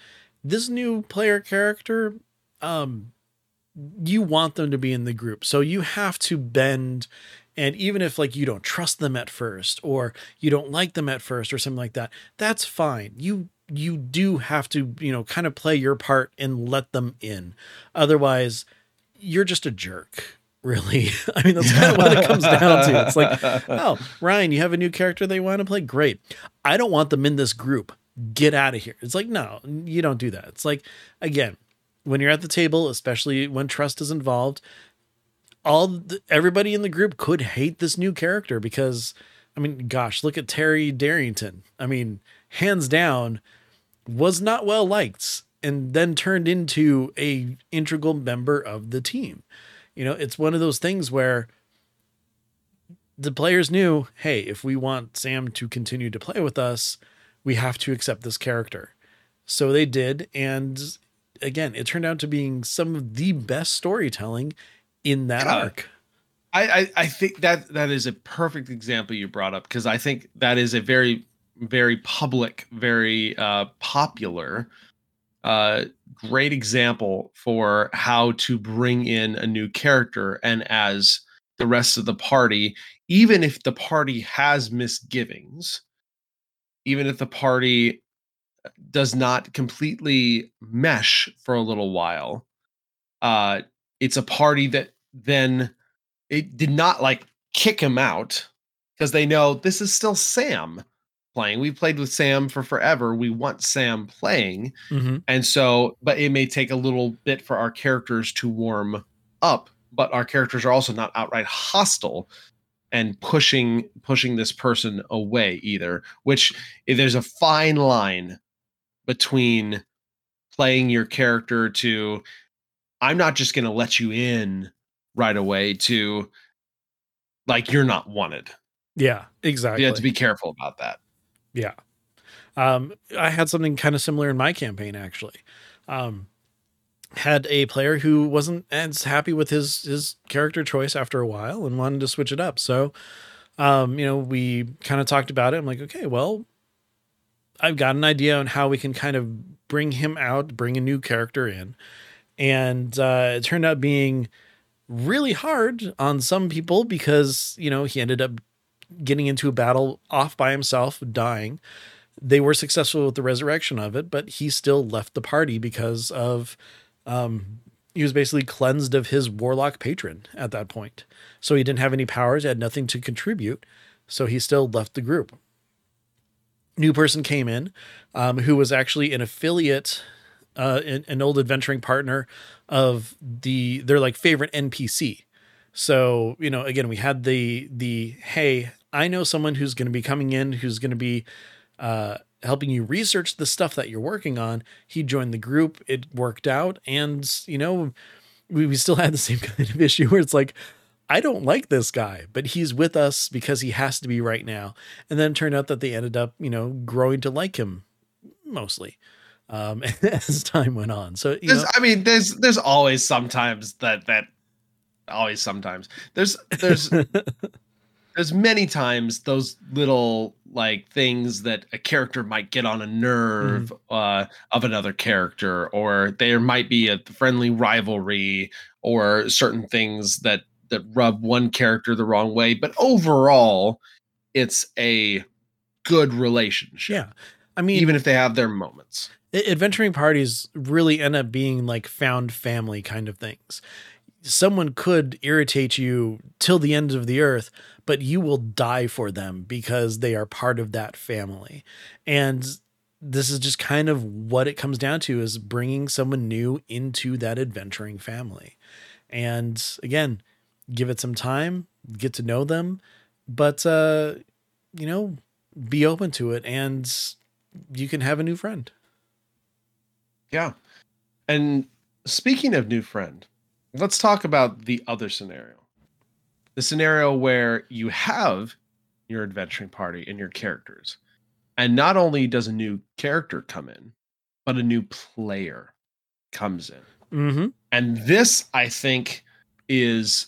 this new player character, um, you want them to be in the group. So you have to bend. And even if like you don't trust them at first or you don't like them at first or something like that, that's fine. You you do have to, you know, kind of play your part and let them in. Otherwise, you're just a jerk, really. I mean, that's kind of what it comes down to. It's like, oh, Ryan, you have a new character they want to play? Great. I don't want them in this group. Get out of here. It's like, no, you don't do that. It's like, again, when you're at the table, especially when trust is involved, all the, everybody in the group could hate this new character because, I mean, gosh, look at Taryon Darrington. I mean, hands down, was not well liked and then turned into a integral member of the team. You know, it's one of those things where the players knew, hey, if we want Sam to continue to play with us, we have to accept this character. So they did, and again, it turned out to being some of the best storytelling in that Yeah. arc. I, I I think that that is a perfect example you brought up because I think that is a very very public, very uh, popular, uh, great example for how to bring in a new character and as the rest of the party, even if the party has misgivings, even if the party does not completely mesh for a little while, uh, it's a party that then it did not like kick him out because they know this is still Sam playing. We played with Sam for forever. We want Sam playing. Mhm. And so, but it may take a little bit for our characters to warm up, but our characters are also not outright hostile and pushing pushing this person away either, which there's a fine line between playing your character to I'm not just going to let you in right away to like you're not wanted. Yeah, exactly. You have to be careful about that. Yeah. Um, I had something kind of similar in my campaign actually. Um, had a player who wasn't as happy with his his character choice after a while and wanted to switch it up. So, um, you know, we kind of talked about it. I'm like, okay, well, I've got an idea on how we can kind of bring him out, bring a new character in, and uh, it turned out being really hard on some people because you know he ended up getting into a battle off by himself, dying. They were successful with the resurrection of it, but he still left the party because of um he was basically cleansed of his warlock patron at that point. So he didn't have any powers, had nothing to contribute. So he still left the group. New person came in, um, who was actually an affiliate uh, an, an old adventuring partner of the their like favorite NPC. So you know, again, we had the the hey, I know someone who's going to be coming in who's going to be uh, helping you research the stuff that you're working on. He joined the group. It worked out, and you know, we, we still had the same kind of issue where it's like, I don't like this guy, but he's with us because he has to be right now. And then it turned out that they ended up, you know, growing to like him mostly um, as time went on. So, you know, I mean, there's there's always sometimes that that always sometimes there's there's there's many times those little like things that a character might get on a nerve mm-hmm. uh, of another character, or there might be a friendly rivalry, or certain things that that rub one character the wrong way. But overall, it's a good relationship. Yeah. I mean, even if they have their moments, adventuring parties really end up being like found family kind of things. Someone could irritate you till the end of the earth, but you will die for them because they are part of that family. And this is just kind of what it comes down to is bringing someone new into that adventuring family. And again, give it some time, get to know them, but uh, you know, be open to it and you can have a new friend. Yeah. And speaking of new friend, let's talk about the other scenario. The scenario where you have your adventuring party and your characters. And not only does a new character come in, but a new player comes in. Mm-hmm. And this, I think, is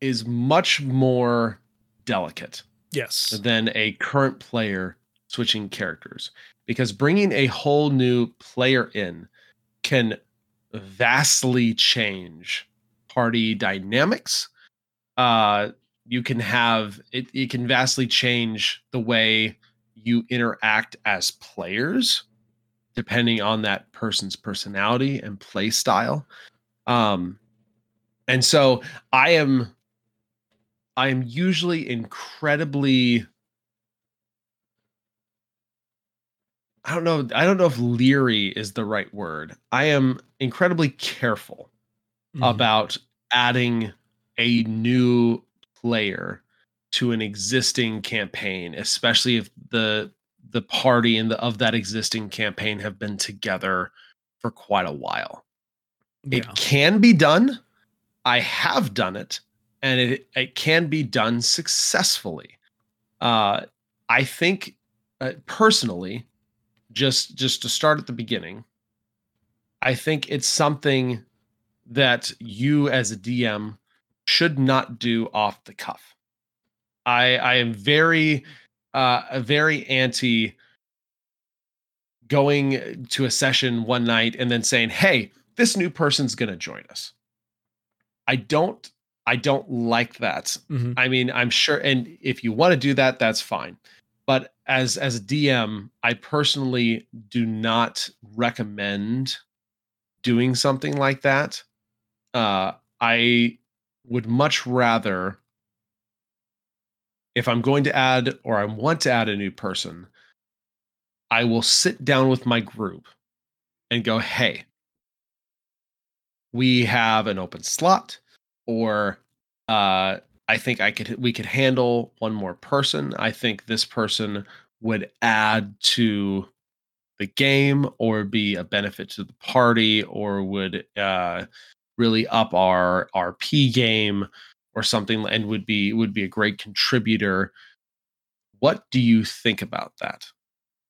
is much more delicate yes than a current player switching characters because bringing a whole new player in can vastly change party dynamics. Uh you can have it, it can vastly change the way you interact as players depending on that person's personality and play style. Um and so i am I am usually incredibly I don't know I don't know if leery is the right word. I am incredibly careful mm-hmm. about adding a new player to an existing campaign, especially if the the party and the of that existing campaign have been together for quite a while. Yeah. It can be done. I have done it and it, it can be done successfully. Uh, I think uh, personally, just just to start at the beginning, I think it's something that you as a DM should not do off the cuff. I I am very uh very anti going to a session one night and then saying, "Hey, this new person's going to join us." I don't I don't like that. Mm-hmm. I mean, I'm sure and if you want to do that, that's fine. But as as a DM, I personally do not recommend doing something like that. Uh I would much rather if I'm going to add or I want to add a new person, I will sit down with my group and go, "Hey, we have an open slot or uh, I think I could we could handle one more person. I think this person would add to the game or be a benefit to the party or would uh, really up our our P game or something and would be would be a great contributor. What do you think about that?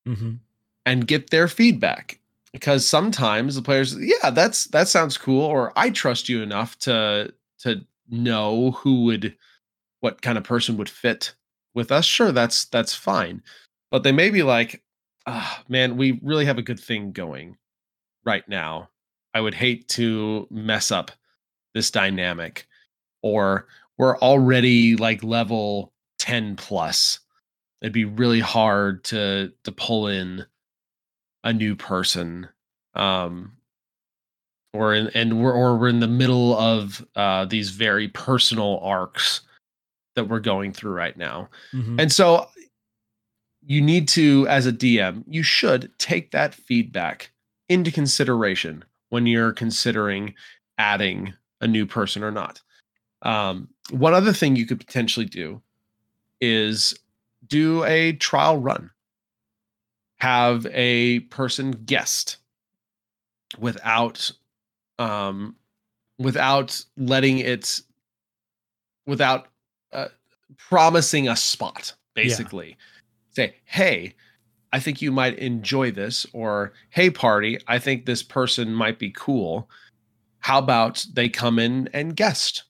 Mm-hmm. And get their feedback because sometimes the players, yeah, that's that sounds cool, or I trust you enough to to know who would what kind of person would fit with us sure that's that's fine. But they may be like ah man we really have a good thing going right now. I would hate to mess up this dynamic or we're already like level 10 plus. It'd be really hard to to pull in a new person um or in and we're or we're in the middle of uh, these very personal arcs that we're going through right now. Mm-hmm. And so you need to as a DM, you should take that feedback into consideration when you're considering adding a new person or not. Um, one other thing you could potentially do is do a trial run. Have a person guest without um without letting it without uh, promising a spot basically. Yeah. say hey i think you might enjoy this or hey party i think this person might be cool. How about they come in and guest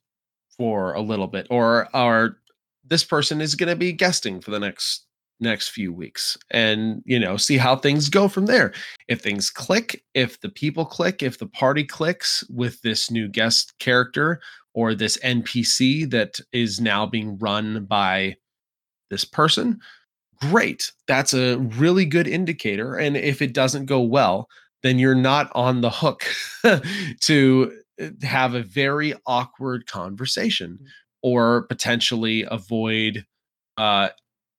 for a little bit? Or or this person is going to be guesting for the next next few weeks. And you know see how things go from there. If things click if the people click if the party clicks with this new guest character or this npc that is now being run by this person great that's a really good indicator and if it doesn't go well then you're not on the hook to uh, have a very awkward conversation mm. or potentially avoid uh,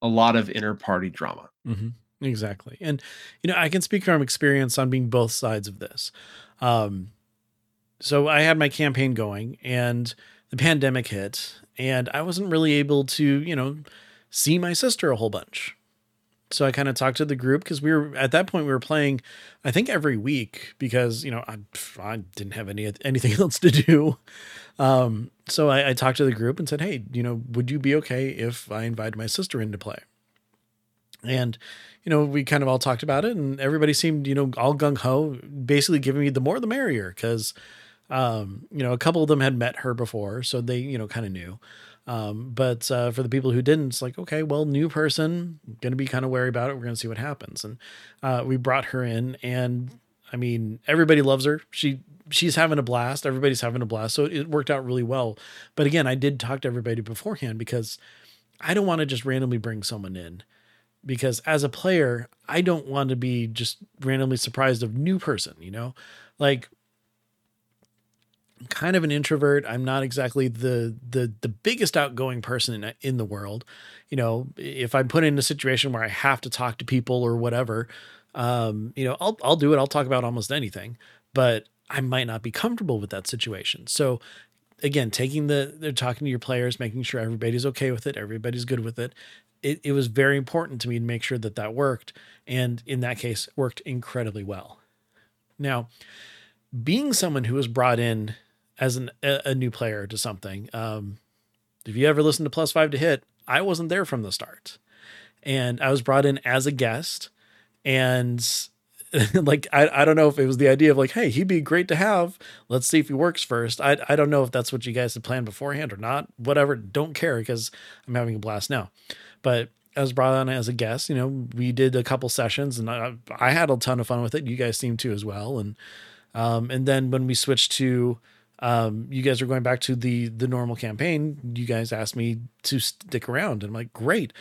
a lot of inter party drama. Mm-hmm. Exactly. And, you know, I can speak from experience on being both sides of this. Um, so I had my campaign going and the pandemic hit, and I wasn't really able to, you know, see my sister a whole bunch. So I kind of talked to the group because we were at that point we were playing, I think every week because you know I, I didn't have any anything else to do. Um, so I, I talked to the group and said, hey, you know, would you be okay if I invited my sister in to play? And you know, we kind of all talked about it, and everybody seemed you know all gung ho, basically giving me the more the merrier because. Um, you know, a couple of them had met her before, so they, you know, kind of knew. Um, but uh, for the people who didn't, it's like, okay, well, new person, going to be kind of wary about it. We're going to see what happens. And uh, we brought her in, and I mean, everybody loves her. She she's having a blast. Everybody's having a blast. So it worked out really well. But again, I did talk to everybody beforehand because I don't want to just randomly bring someone in. Because as a player, I don't want to be just randomly surprised of new person, you know? Like kind of an introvert. I'm not exactly the the the biggest outgoing person in, in the world. You know, if I'm put in a situation where I have to talk to people or whatever, um, you know, I'll I'll do it. I'll talk about almost anything, but I might not be comfortable with that situation. So again, taking the they're talking to your players, making sure everybody's okay with it, everybody's good with it. It, it was very important to me to make sure that that worked, and in that case, worked incredibly well. Now, being someone who was brought in as an, a, new player to something. Um, if you ever listen to Plus Five to Hit, I wasn't there from the start, and I was brought in as a guest, and like I, I don't know if it was the idea of like, hey, he'd be great to have. Let's see if he works first. I I don't know if that's what you guys had planned beforehand or not. Whatever, don't care because I'm having a blast now. But I was brought on as a guest. You know, we did a couple sessions, and I, I had a ton of fun with it. You guys seem to as well. And um, and then when we switched to um, you guys are going back to the the normal campaign. You guys asked me to stick around, and I'm like, great.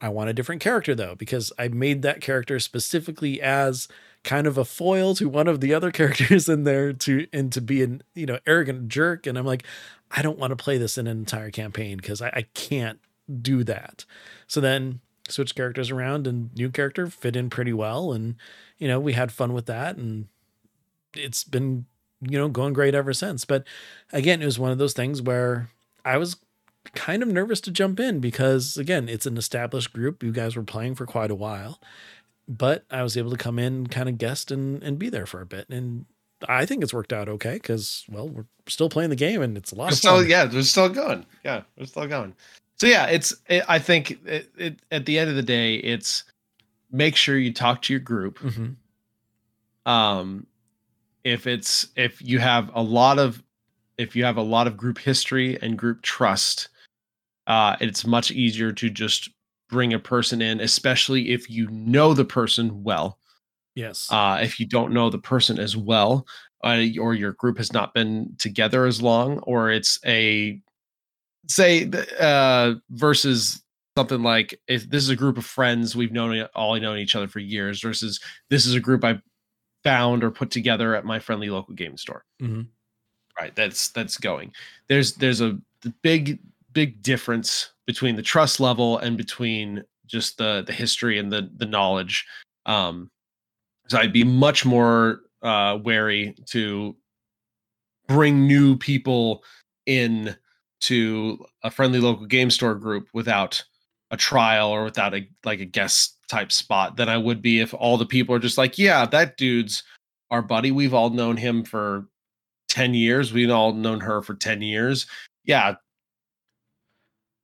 I want a different character though, because I made that character specifically as kind of a foil to one of the other characters in there to and to be an you know arrogant jerk. And I'm like, I don't want to play this in an entire campaign because I, I can't do that. So then switch characters around and new character fit in pretty well. And, you know, we had fun with that. And it's been you know, going great ever since. But again, it was one of those things where I was kind of nervous to jump in because again, it's an established group. You guys were playing for quite a while. But I was able to come in, kind of guest and and be there for a bit. And I think it's worked out okay because well, we're still playing the game and it's a lot we're of still. Yeah, we're still going. Yeah, we're still going. So yeah, it's. It, I think it, it, at the end of the day, it's make sure you talk to your group. Mm-hmm. Um, if it's if you have a lot of if you have a lot of group history and group trust uh it's much easier to just bring a person in especially if you know the person well. Yes. Uh if you don't know the person as well uh, or your group has not been together as long or it's a say uh versus something like if this is a group of friends we've known all known each other for years versus this is a group i found or put together at my friendly local game store. Mm-hmm. Right, that's that's going. There's there's a big big difference between the trust level and between just the the history and the the knowledge. Um, so I'd be much more uh, wary to bring new people in to a friendly local game store group without a trial or without a like a guest type spot than I would be if all the people are just like, yeah, that dude's our buddy. We've all known him for 10 years. We've all known her for 10 years. Yeah.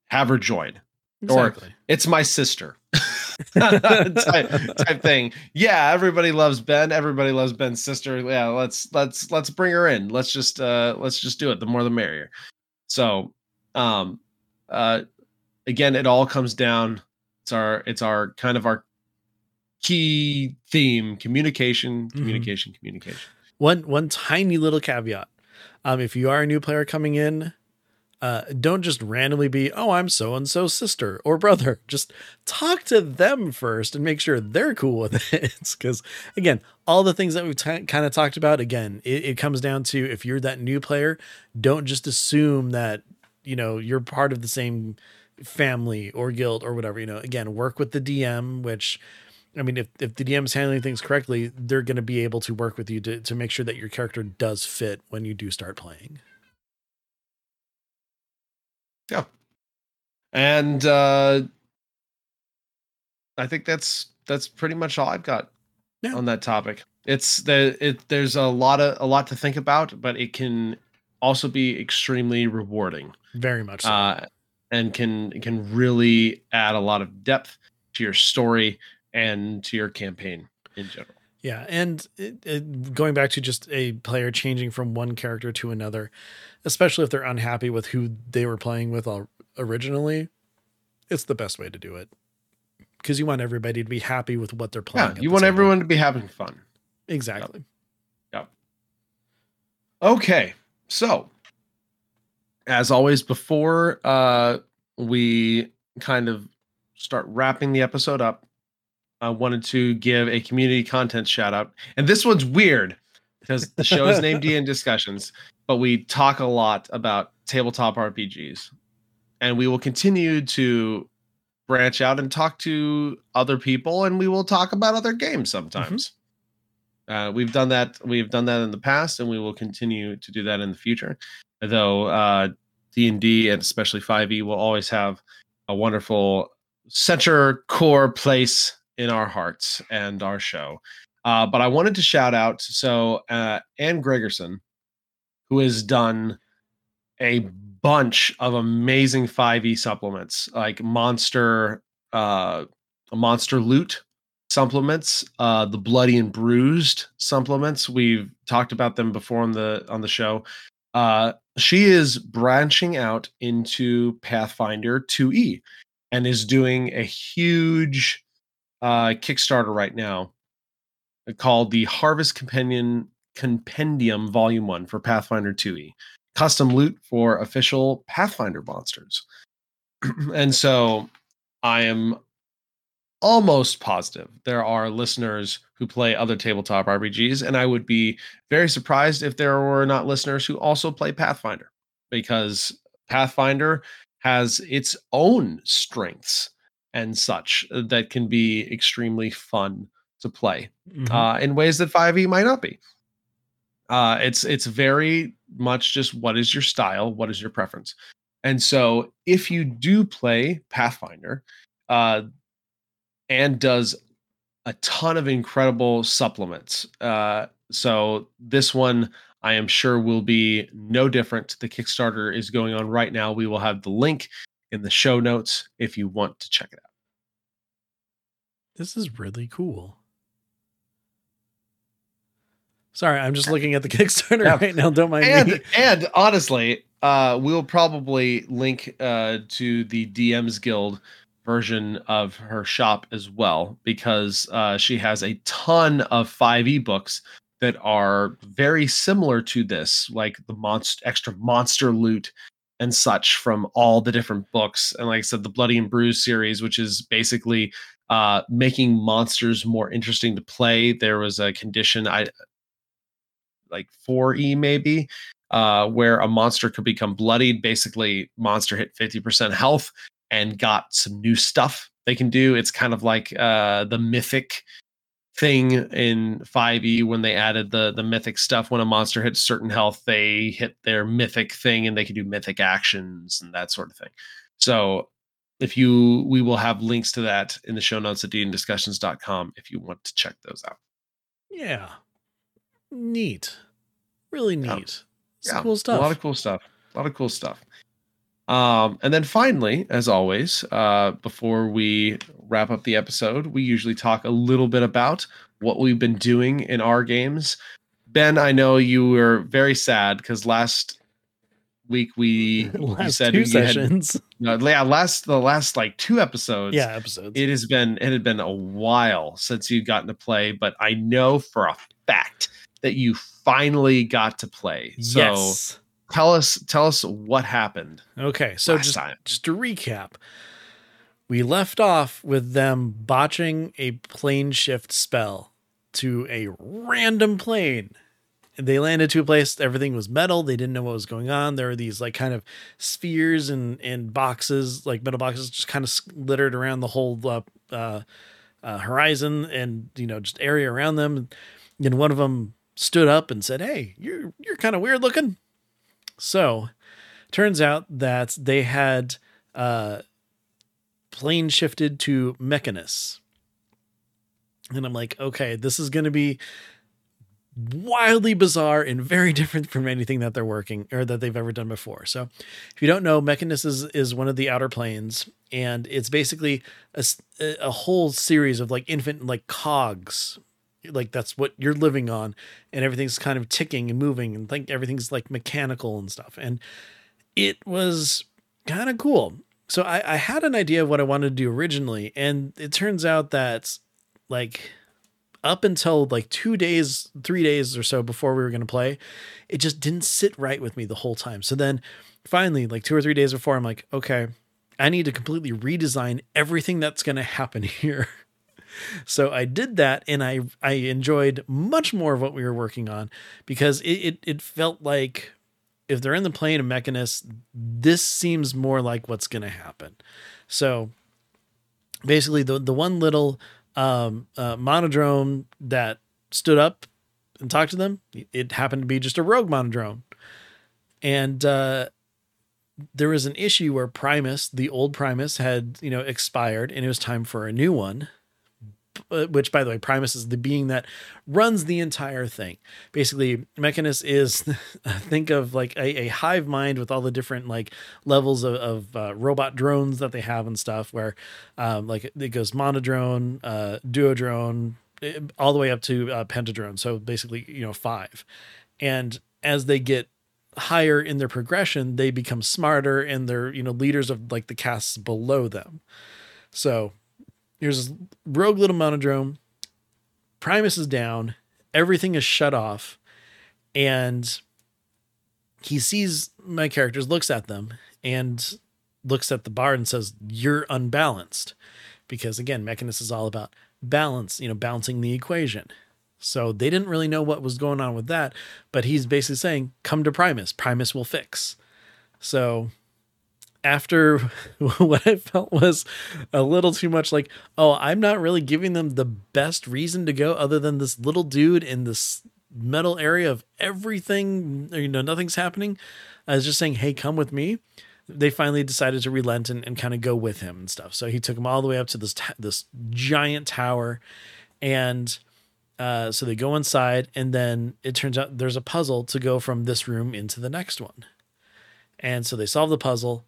Have her join. Exactly. Or it's my sister. type, type thing. Yeah, everybody loves Ben. Everybody loves Ben's sister. Yeah, let's let's let's bring her in. Let's just uh let's just do it. The more the merrier. So um uh again, it all comes down. It's our it's our kind of our key theme: communication, mm-hmm. communication, mm-hmm. communication. One one tiny little caveat. Um, if you are a new player coming in, uh, don't just randomly be, oh, I'm so and so sister or brother. Just talk to them first and make sure they're cool with it. Because again, all the things that we've t- kind of talked about, again, it, it comes down to if you're that new player, don't just assume that you know you're part of the same family or guild or whatever, you know, again, work with the DM, which I mean, if, if the DM is handling things correctly, they're going to be able to work with you to, to make sure that your character does fit when you do start playing. Yeah. And uh I think that's that's pretty much all I've got yeah. on that topic. It's the it there's a lot of a lot to think about, but it can also be extremely rewarding. Very much so. Uh, and can can really add a lot of depth to your story and to your campaign in general. Yeah, and it, it, going back to just a player changing from one character to another, especially if they're unhappy with who they were playing with originally, it's the best way to do it because you want everybody to be happy with what they're playing. Yeah, you want everyone to be having fun. Exactly. Yep. yep. Okay, so as always, before uh, we kind of start wrapping the episode up, I wanted to give a community content shout out. And this one's weird because the show is named D&D Discussions, but we talk a lot about tabletop RPGs. And we will continue to branch out and talk to other people and we will talk about other games sometimes. Mm-hmm. Uh, we've done that. We've done that in the past, and we will continue to do that in the future though uh, D&D and especially 5e will always have a wonderful center core place in our hearts and our show. Uh, but I wanted to shout out so uh, Anne Gregersen, who has done a bunch of amazing 5e supplements like monster uh monster loot supplements uh the bloody and bruised supplements we've talked about them before on the on the show uh, she is branching out into Pathfinder 2e and is doing a huge uh, Kickstarter right now called the Harvest Companion Compendium Volume 1 for Pathfinder 2e. Custom loot for official Pathfinder monsters. and so I am almost positive there are listeners who play other tabletop RPGs, and I would be very surprised if there were not listeners who also play Pathfinder because Pathfinder has its own strengths and such uh, that can be extremely fun to play mm-hmm. uh, in ways that 5e might not be. Uh, it's it's very much just what is your style, what is your preference, and so if you do play Pathfinder, uh, and does a ton of incredible supplements. Uh, so this one I am sure will be no different. The Kickstarter is going on right now. We will have the link in the show notes if you want to check it out. This is really cool. Sorry, I'm just looking at the Kickstarter yeah. right now. Don't mind and, me. And honestly, uh, we'll probably link uh, to the DMs Guild version of her shop as well because uh, she has a ton of 5e books that are very similar to this like the monster extra monster loot and such from all the different books. And like i said the bloody and bruise series which is basically uh, making monsters more interesting to play. There was a condition i like 4e maybe uh, where a monster could become bloodied basically monster hit 50% health and got some new stuff they can do. It's kind of like uh, the mythic thing in 5e when they added the the mythic stuff. When a monster hits certain health they hit their mythic thing and they can do mythic actions and that sort of thing. So if you we will have links to that in the show notes at discussions.com if you want to check those out. Yeah. Neat. Really neat. Yeah. yeah. cool stuff a lot of cool stuff. A lot of cool stuff um, and then finally, as always, uh, before we wrap up the episode, we usually talk a little bit about what we've been doing in our games. Ben, I know you were very sad because last week we last said two sessions. Had, yeah, last the last like two episodes. Yeah, episodes. It has been it had been a while since you'd gotten to play, but I know for a fact that you finally got to play. So yes tell us tell us what happened. Okay, so just time. just to recap, we left off with them botching a plane shift spell to a random plane. They landed to a place everything was metal. They didn't know what was going on. There were these like kind of spheres and and boxes, like metal boxes, just kind of littered around the whole uh, uh, uh, horizon and you know just area around them. And one of them stood up and said, "Hey, you're you're kind of weird looking." So, turns out that they had uh, plane shifted to Mechanus. And I'm like, okay, this is going to be wildly bizarre and very different from anything that they're working or that they've ever done before. So, if you don't know, Mechanus is, is one of the outer planes, and it's basically a, a whole series of like infant like cogs like that's what you're living on and everything's kind of ticking and moving and think everything's like mechanical and stuff and it was kind of cool. So I, I had an idea of what i wanted to do originally and it turns out that like up until like two days three days or so before we were going to play it just didn't sit right with me the whole time. So then finally like two or three days before i'm like okay i need to completely redesign everything that's going to happen here so I did that and I I enjoyed much more of what we were working on because it it, it felt like if they're in the plane of Mechanus, this seems more like what's gonna happen. So basically the the one little um uh, monodrone that stood up and talked to them, it happened to be just a rogue monodrone. And uh there was an issue where Primus, the old Primus, had you know expired, and it was time for a new one. Uh, which by the way, Primus is the being that runs the entire thing. Basically, Mechanus is think of like a, a, hive mind with all the different like levels of, of uh, robot drones that they have and stuff. Where um, like it goes monodrone, uh, duodrone, eh, all the way up to uh, pentadrone. So basically, you know, five. And as they get higher in their progression, they become smarter and they're you know leaders of like the castes below them. So Here's rogue little monodrone. Primus is down. Everything is shut off. And he sees my characters, looks at them, and looks at the bard and says, You're unbalanced. Because again, Mechanus is all about balance, you know, balancing the equation. So they didn't really know what was going on with that, but he's basically saying, Come to Primus. Primus will fix. So after what I felt was a little too much like, oh, I'm not really giving them the best reason to go other than this little dude in this metal area of everything, you know, nothing's happening. I was just saying, hey, come with me. They finally decided to relent and, and kind of go with him and stuff. So he took them all the way up to this this giant tower, and uh, so they go inside, and then it turns out there's a puzzle to go from this room into the next one. And so they solve the puzzle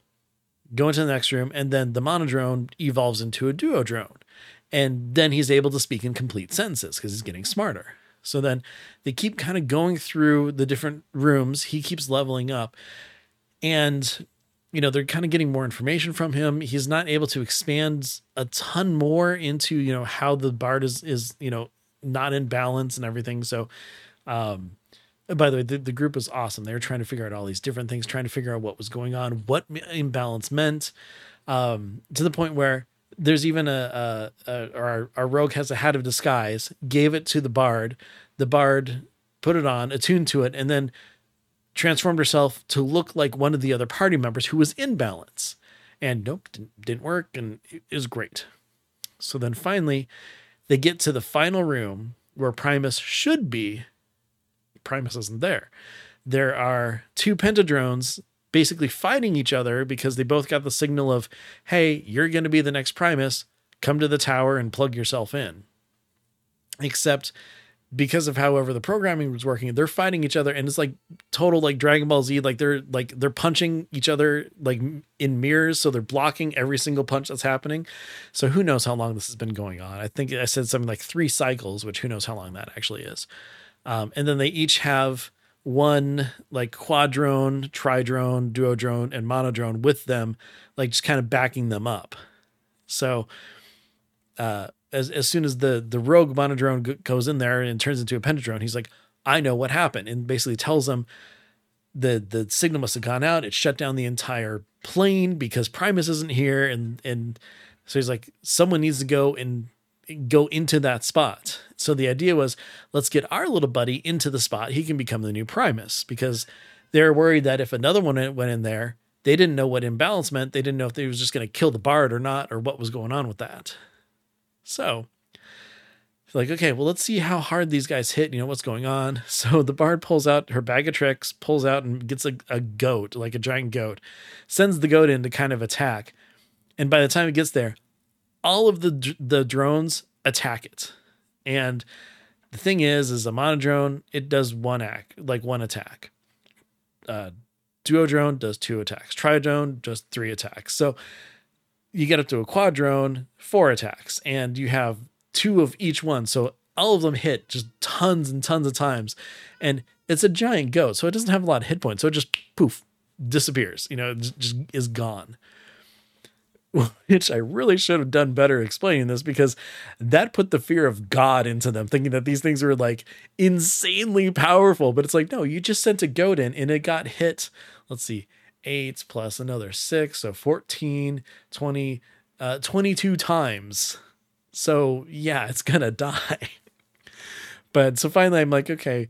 go into the next room, and then the monodrone evolves into a duodrone. And then he's able to speak in complete sentences because he's getting smarter. So then they keep kind of going through the different rooms. He keeps leveling up. And, you know, they're kind of getting more information from him. He's not able to expand a ton more into, you know, how the bard is, is you know, not in balance and everything. So, um, by the way, the, the group was awesome. They were trying to figure out all these different things, trying to figure out what was going on, what imbalance meant, um, to the point where there's even a, a, a our, our rogue has a hat of disguise, gave it to the bard. The bard put it on, attuned to it, and then transformed herself to look like one of the other party members who was in balance. And nope, didn't, didn't work, and it was great. So then finally, They get to the final room where Primus should be. Primus isn't there. There are two pentadrones basically fighting each other because they both got the signal of, hey, you're going to be the next Primus. Come to the tower and plug yourself in. Except because of however the programming was working, they're fighting each other and it's like total like Dragon Ball Z. Like they're like they're punching each other like in mirrors, so they're blocking every single punch that's happening. So who knows how long this has been going on? I think I said something like three cycles, which who knows how long that actually is. Um, and then they each have one like quadrone, tridrone, duodrone, and monodrone with them, like just kind of backing them up. So, uh, as as soon as the the rogue monodrone g- goes in there and turns into a pentadrone, he's like, "I know what happened," and basically tells them the the signal must have gone out. It shut down the entire plane because Primus isn't here, and and so he's like, someone needs to go and go into that spot. So the idea was let's get our little buddy into the spot. He can become the new Primus because they're worried that if another one went in there, they didn't know what imbalance meant. They didn't know if they was just going to kill the bard or not or what was going on with that. So like, okay, well, let's see how hard these guys hit. You know, what's going on. So the bard pulls out her bag of tricks, pulls out and gets a, a goat, like a giant goat, sends the goat in to kind of attack. And by the time it gets there, all of the the drones attack it. And the thing is, is a monodrone, it does one act, like one attack. Uh, duodrone does two attacks. Tridrone does three attacks. So you get up to a quadrone, four attacks, and you have two of each one. So all of them hit just tons and tons of times. And it's a giant goat, so it doesn't have a lot of hit points. So it just poof disappears. You know, just is gone. which I really should have done better explaining this because that put the fear of God into them, thinking that these things were like insanely powerful. But it's like, no, you just sent a goat in and it got hit. Let's see, eight plus another six. So 14, 20, uh, 22 times. So yeah, it's to die. but so finally, I'm like, okay.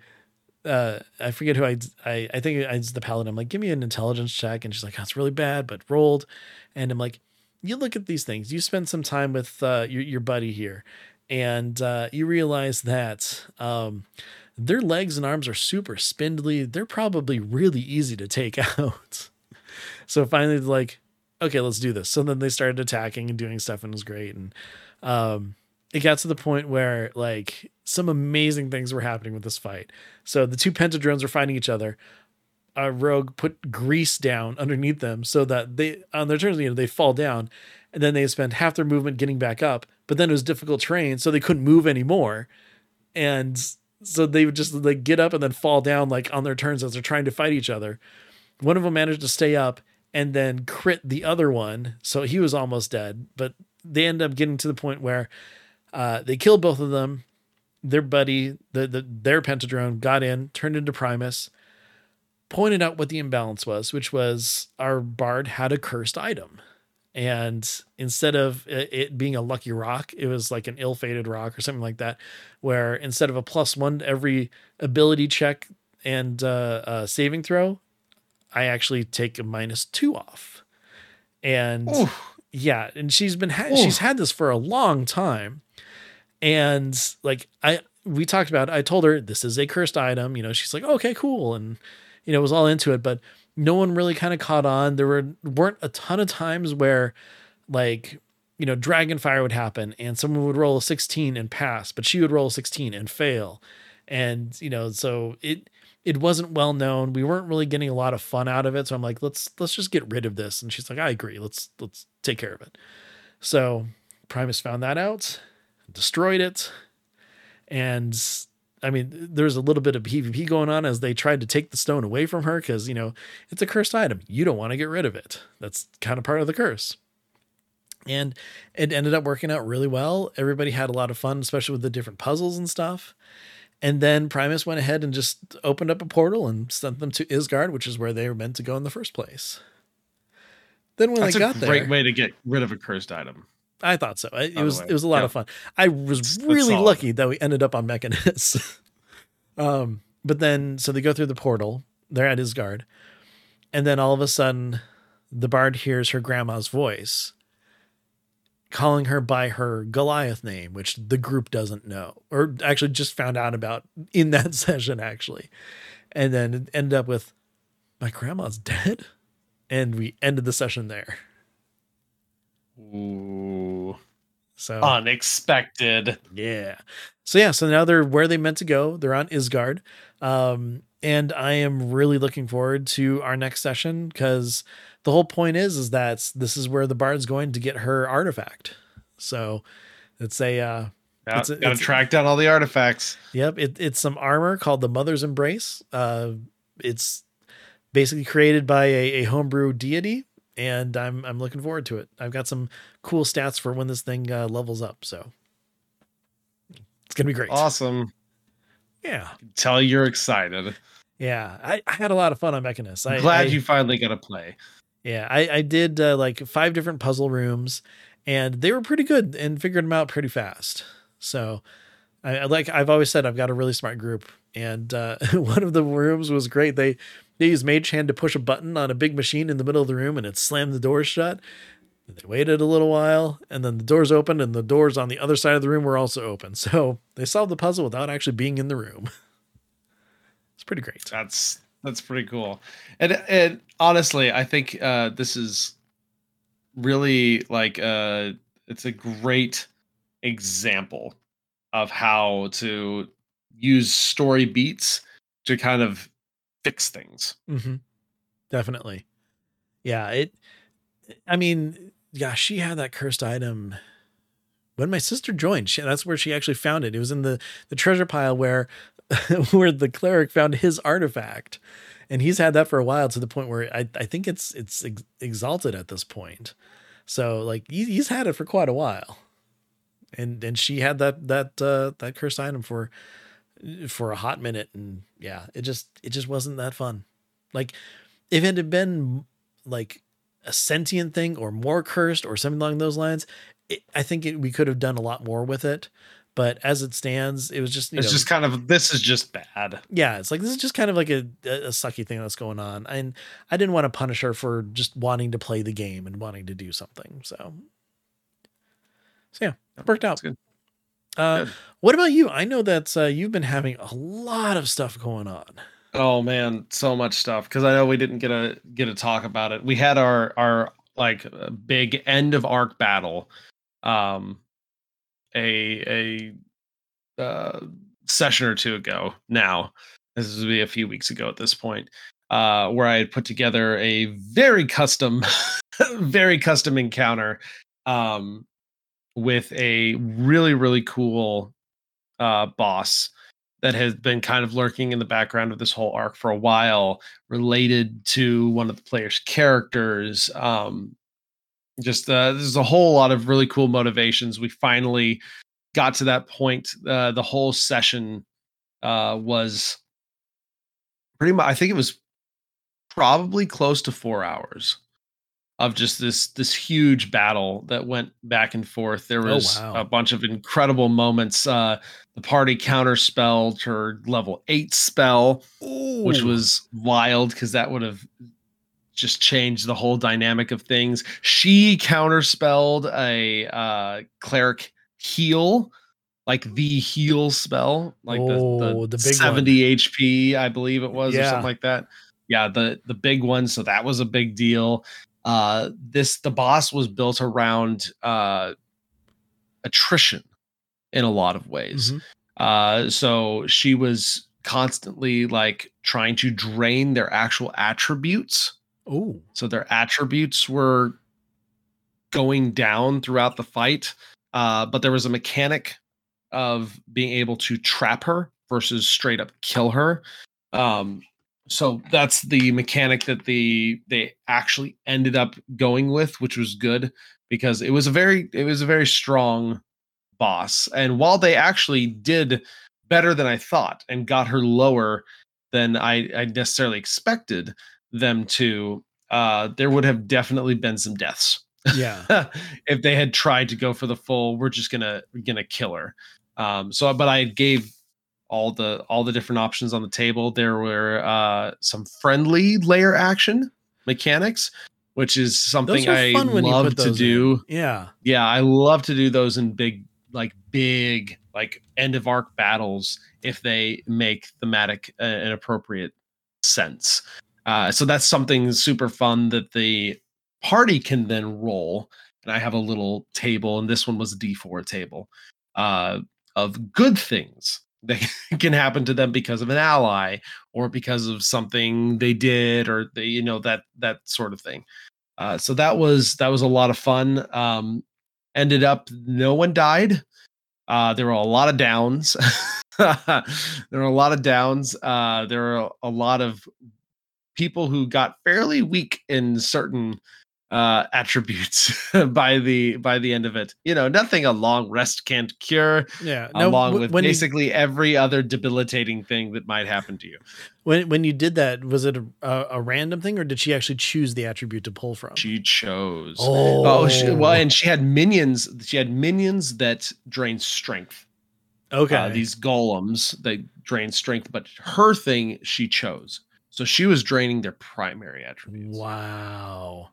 Uh, I forget who I, I, I think it's the paladin. I'm like, give me an intelligence check. And she's like, that's really bad, but rolled. And I'm like, you look at these things, you spend some time with uh, your, your buddy here, and uh, you realize that um, their legs and arms are super spindly. They're probably really easy to take out. so finally, like, okay, let's do this. So then they started attacking and doing stuff, and it was great. And um, it got to the point where like some amazing things were happening with this fight. So the two pentadrones were fighting each other a rogue put grease down underneath them so that they on their turns you know they fall down and then they spend half their movement getting back up but then it was difficult terrain so they couldn't move anymore. And so they would just like get up and then fall down like on their turns as they're trying to fight each other. One of them managed to stay up and then crit the other one so he was almost dead but they end up getting to the point where uh, they killed both of them. Their buddy the, the their pentadrone got in turned into primus pointed out what the imbalance was, which was our bard had a cursed item. And instead of it being a lucky rock, it was like an ill fated rock or something like that, where instead of a plus one every ability check and uh, uh, saving throw, I actually take a minus two off. And Oof. yeah, and she's been ha- she's had this for a long time, and like I we talked about, it, I told her this is a cursed item. You know, she's like, okay, cool, and you know, was all into it, but no one really kind of caught on. There were weren't a ton of times where like, you know, Dragonfire would happen and someone would roll a 16 and pass, but she would roll a 16 and fail. And, you know, so it it wasn't well known. We weren't really getting a lot of fun out of it. So I'm like, let's let's just get rid of this. And she's like, I agree. Let's let's take care of it. So Primus found that out, destroyed it, and I mean, there's a little bit of PvP going on as they tried to take the stone away from her because, you know, it's a cursed item. You don't want to get rid of it. That's kind of part of the curse. And it ended up working out really well. Everybody had a lot of fun, especially with the different puzzles and stuff. And then Primus went ahead and just opened up a portal and sent them to Ysgard, which is where they were meant to go in the first place. Then when That's they got there, great way to get rid of a cursed item. I thought so. It, was it was a lot yeah. of fun. I was really lucky that we ended up on Mechanus. um, but then so they go through the portal. They're at Ysgard, and then all of a sudden, the bard hears her grandma's voice, calling her by her Goliath name, which the group doesn't know, or actually just found out about in that session, actually. And then end up with, my grandma's dead. And we ended the session there. Ooh. So unexpected. Yeah. So yeah, so now they're where they meant to go. They're on Ysgard. Um, and I am really looking forward to our next session because the whole point is is that this is where the bard's going to get her artifact. So it's a uh yeah, it's a, gotta it's, track down all the artifacts. Yep, it, it's some armor called the Mother's Embrace. Uh it's basically created by a, a homebrew deity and I'm I'm looking forward to it. I've got some cool stats for when this thing uh, levels up, so it's gonna be great. Awesome. Yeah. Tell you're excited. Yeah, I, I had a lot of fun on Mechanus. I'm I, glad I, you finally got to play. Yeah, I, I did uh, like five different puzzle rooms, and they were pretty good and figured them out pretty fast. So, I, I like I've always said, I've got a really smart group, and uh, one of the rooms was great. They they used Mage Hand to push a button on a big machine in the middle of the room, and it slammed the doors shut. They waited a little while, and then the doors opened, and the doors on the other side of the room were also open. So they solved the puzzle without actually being in the room. it's pretty great. That's that's pretty cool. And and honestly, I think uh, this is really like uh, it's a great example of how to use story beats to kind of fix things. Mm-hmm. Definitely. Yeah. It. I mean, yeah, she had that cursed item when my sister joined. She, that's where she actually found it. It was in the the treasure pile where where the cleric found his artifact, and he's had that for a while to the point where I I think it's it's ex- exalted at this point. So like he, he's had it for quite a while, and and she had that that uh, that cursed item for for a hot minute, and yeah, it just it just wasn't that fun. Like if it had been like a sentient thing or more cursed or something along those lines, it, I think it, we could have done a lot more with it. But as it stands, it was just it's know, just kind of this is just bad. Yeah, it's like this is just kind of like a, a sucky thing that's going on, and I didn't want to punish her for just wanting to play the game and wanting to do something. So, so yeah, it worked out. Good. Uh, Good. what about you? I know that uh, you've been having a lot of stuff going on. Oh man, so much stuff because I know we didn't get a get a talk about it. We had our our like big end of arc battle, um, a a uh, session or two ago. Now this would be a few weeks ago at this point, uh, where I had put together a very custom, very custom encounter, um, with a really really cool uh boss that has been kind of lurking in the background of this whole arc for a while related to one of the player's characters um just uh there's a whole lot of really cool motivations. We finally got to that point uh the whole session uh was pretty much i think it was probably close to 4 hours of just this this huge battle that went back and forth. There was wow. a bunch of incredible moments. Uh, the party counterspelled her level eight spell, which was wild because that would have just changed the whole dynamic of things. She counterspelled a uh, cleric heal, like the heal spell, like Oh, the, the the, big 70 HP, I believe it was, or something like that. Yeah, the the big one. So that was a big deal uh this the boss was built around uh attrition in a lot of ways. Mhm. uh so she was constantly like trying to drain their actual attributes. Oh, so their attributes were going down throughout the fight uh but there was a mechanic of being able to trap her versus straight up kill her. Um so that's the mechanic that the they actually ended up going with which was good because it was a very it was a very strong boss. And while they actually did better than i thought and got her lower than i i necessarily expected them to uh there would have definitely been some deaths. Yeah. if they had tried to go for the full we're just gonna gonna kill her. Um so but i gave all the all the different options on the table there were uh some friendly lair action mechanics which is something I fun when you love to do. in. Yeah. Yeah, I love to do those in big, like big, like end of arc battles if they make thematic uh, and appropriate sense. Uh, so that's something super fun that the party can then roll. And I have a little table, and this one was a D4 table uh, of good things that can happen to them because of an ally or because of something they did or they, you know that that sort of thing. Uh, so that was that was a lot of fun. Um, ended up no one died. Uh, there were a lot of downs. there were a lot of downs. Uh, there were a lot of people who got fairly weak in certain uh attributes by the by the end of it you know nothing a long rest can't cure Yeah. along w- with when you- basically every other debilitating thing that might happen to you when when you did that, was it a, a, a random thing, or did she actually choose the attribute to pull from? she chose oh, oh she, well and she had minions she had minions that drain strength okay. uh, these golems that drain strength but her thing she chose so she was draining their primary attributes wow.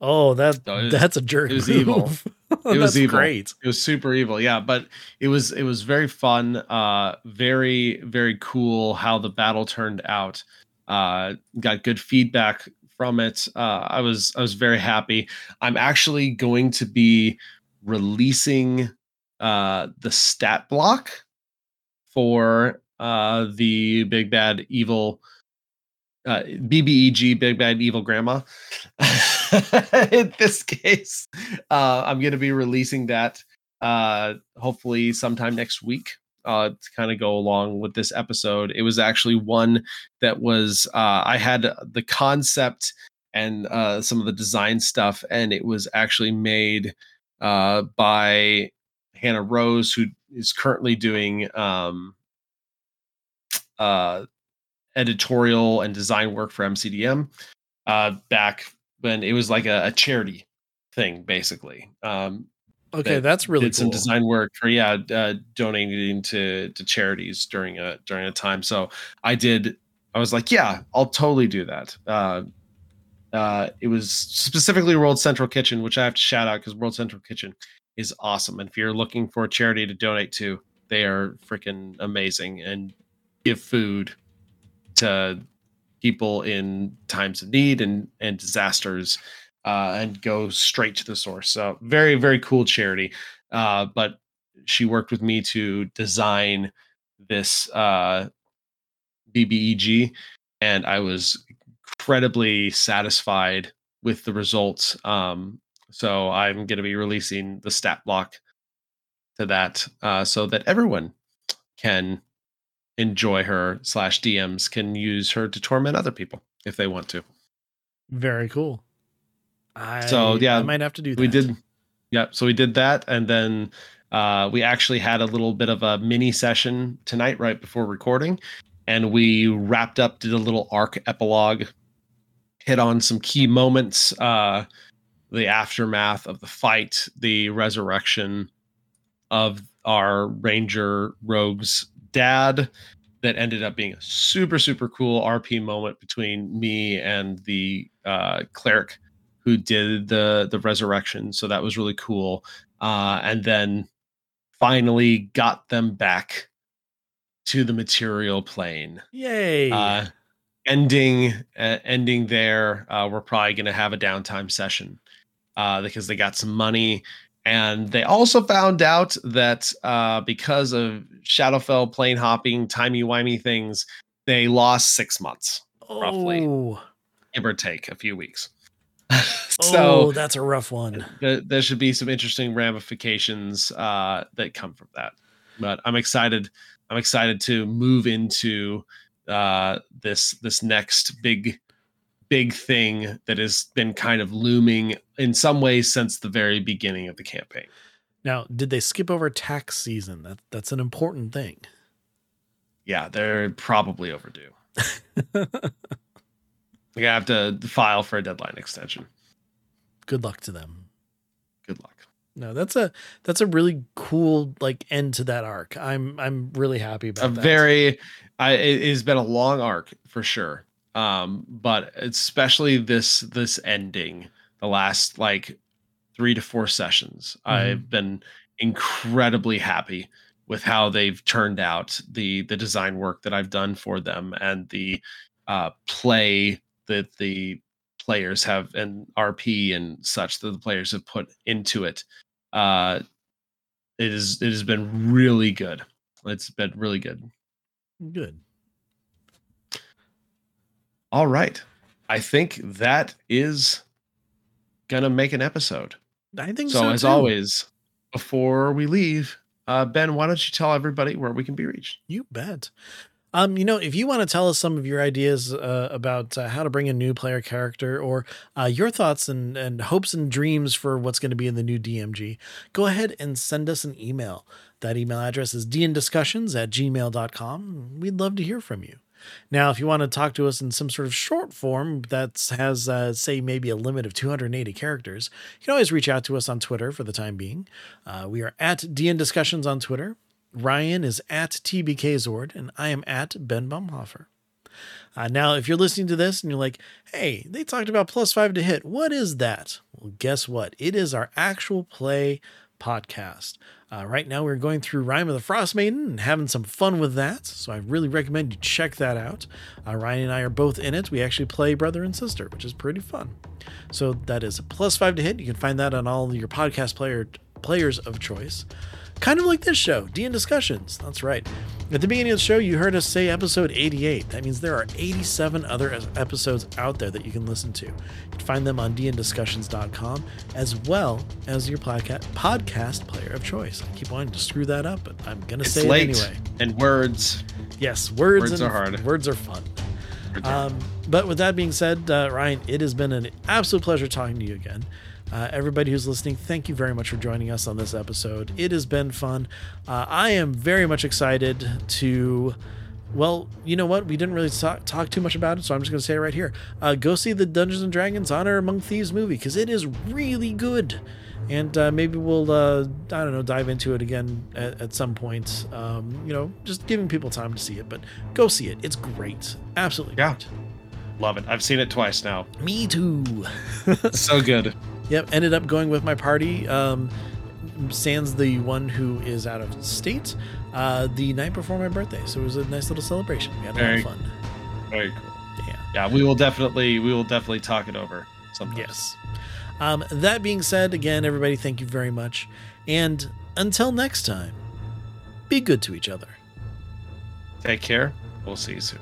Oh, that So was- that's a jerk. it was evil. It was That's evil. Great. it was super evil yeah but it was it was very fun uh very very cool how the battle turned out uh got good feedback from it uh i was i was very happy i'm actually going to be releasing uh the stat block for uh the big bad evil uh bbeg big bad evil grandma. In this case uh i'm going to be releasing that uh hopefully sometime next week uh to kind of go along with this episode. It was actually one that was uh i had the concept and uh some of the design stuff and it was actually made uh by hannah rose who is currently doing um uh editorial and design work for mcdm uh back when it was like a, a charity thing basically. Um Okay, that that's really did cool. some design work for yeah uh, donating to to charities during a during a time. So i did i was like yeah i'll totally do that. Uh uh it was specifically world central kitchen which i have to shout out because world central kitchen is awesome. And if you're looking for a charity to donate to they are freaking amazing and give food to people in times of need and and disasters uh, and go straight to the source. So very very cool charity. Uh, but she worked with me to design this uh, BBEG, and I was incredibly satisfied with the results. Um, so I'm going to be releasing the stat block to that, uh, so that everyone can enjoy her slash DMs can use her to torment other people if they want to. Very cool. I, So, yeah, I might have to do that. we did yeah so we did that and then uh we actually had a little bit of a mini session tonight right before recording and we wrapped up did a little arc epilogue hit on some key moments uh the aftermath of the fight the resurrection of our ranger rogue's dad that ended up being a super super cool rp moment between me and the uh cleric who did the the resurrection. So that was really cool. Uh and then finally got them back to the material plane. Yay. uh ending uh, ending there uh we're probably going to have a downtime session uh because they got some money and they also found out that uh because of shadowfell plane hopping timey-wimey things they lost six months roughly. oh, give or take a few weeks oh, so that's a rough one. there, there should be some interesting ramifications uh, that come from that. But I'm excited. I'm excited to move into uh, this this next big big thing that has been kind of looming in some ways since the very beginning of the campaign. Now, did they skip over tax season? That that's an important thing. Yeah, they're probably overdue. I have to file for a deadline extension. Good luck to them. Good luck. No, that's a that's a really cool like end to that arc. I'm I'm really happy about a that. very I, it has been a long arc for sure Um, but especially this this ending, the last like three to four sessions, Mhm. I've been incredibly happy with how they've turned out the the design work that I've done for them and the uh, play that the players have and RP and such that the players have put into it. Uh, it is it has been really good. It's been really good. Good. All right. I think that is gonna make an episode. I think So, so. as too. always, before we leave, uh, Ben, why don't you tell everybody where we can be reached? You bet. Um, you know, if you want to tell us some of your ideas uh, about uh, how to bring a new player character or uh, your thoughts and, and hopes and dreams for what's going to be in the new DMG, go ahead and send us an email. That email address is dndiscussions at gmail.com. We'd love to hear from you. Now, if you want to talk to us in some sort of short form that has, uh, say, maybe a limit of 280 characters, you can always reach out to us on Twitter for the time being. Uh, we are at DN Discussions on Twitter. Ryan is at TBK Zord, and I am at Ben Baumhofer. Uh, now, if you're listening to this and you're like, hey, they talked about plus five to hit, what is that? Well, guess what? It is our actual play podcast. Uh, right now, we're going through Rime of the Frost Maiden and having some fun with that. So I really recommend you check that out. Uh, Ryan and I are both in it. We actually play brother and sister, which is pretty fun. So that is a plus five to hit. You can find that on all your podcast player players of choice. Kind of like this show, D&D Discussions. That's right. At the beginning of the show, you heard us say episode 88. That means there are 87 other episodes out there that you can listen to. You can find them on dndiscussions.com as well as your podca- podcast player of choice. I keep wanting to screw that up, but I'm going to It's say late it anyway. and words. Yes, words, Words and, are hard. Words are fun. Um, but with that being said, uh, Ryan, it has been an absolute pleasure talking to you again. Uh, everybody who's listening, thank you very much for joining us on this episode. It has been fun. Uh, I am very much excited to. Well, you know what? We didn't really talk, talk too much about it, so I'm just going to say it right here. Uh, go see the Dungeons and Dragons Honor Among Thieves movie because it is really good. And uh, maybe we'll, uh, I don't know, dive into it again at, at some point. Um, you know, just giving people time to see it, but go see it. It's great. Absolutely Yeah. great. Love it. I've seen it twice now. Me too. so good. Yep, ended up going with my party. Um, Sans the one who is out of state uh, the night before my birthday, so it was a nice little celebration. We had a Very lot of fun. Very cool. Yeah. Yeah, we will definitely we will definitely talk it over sometime. Yes. Um, that being said, again, everybody, thank you very much, and until next time, be good to each other. Take care. We'll see you soon.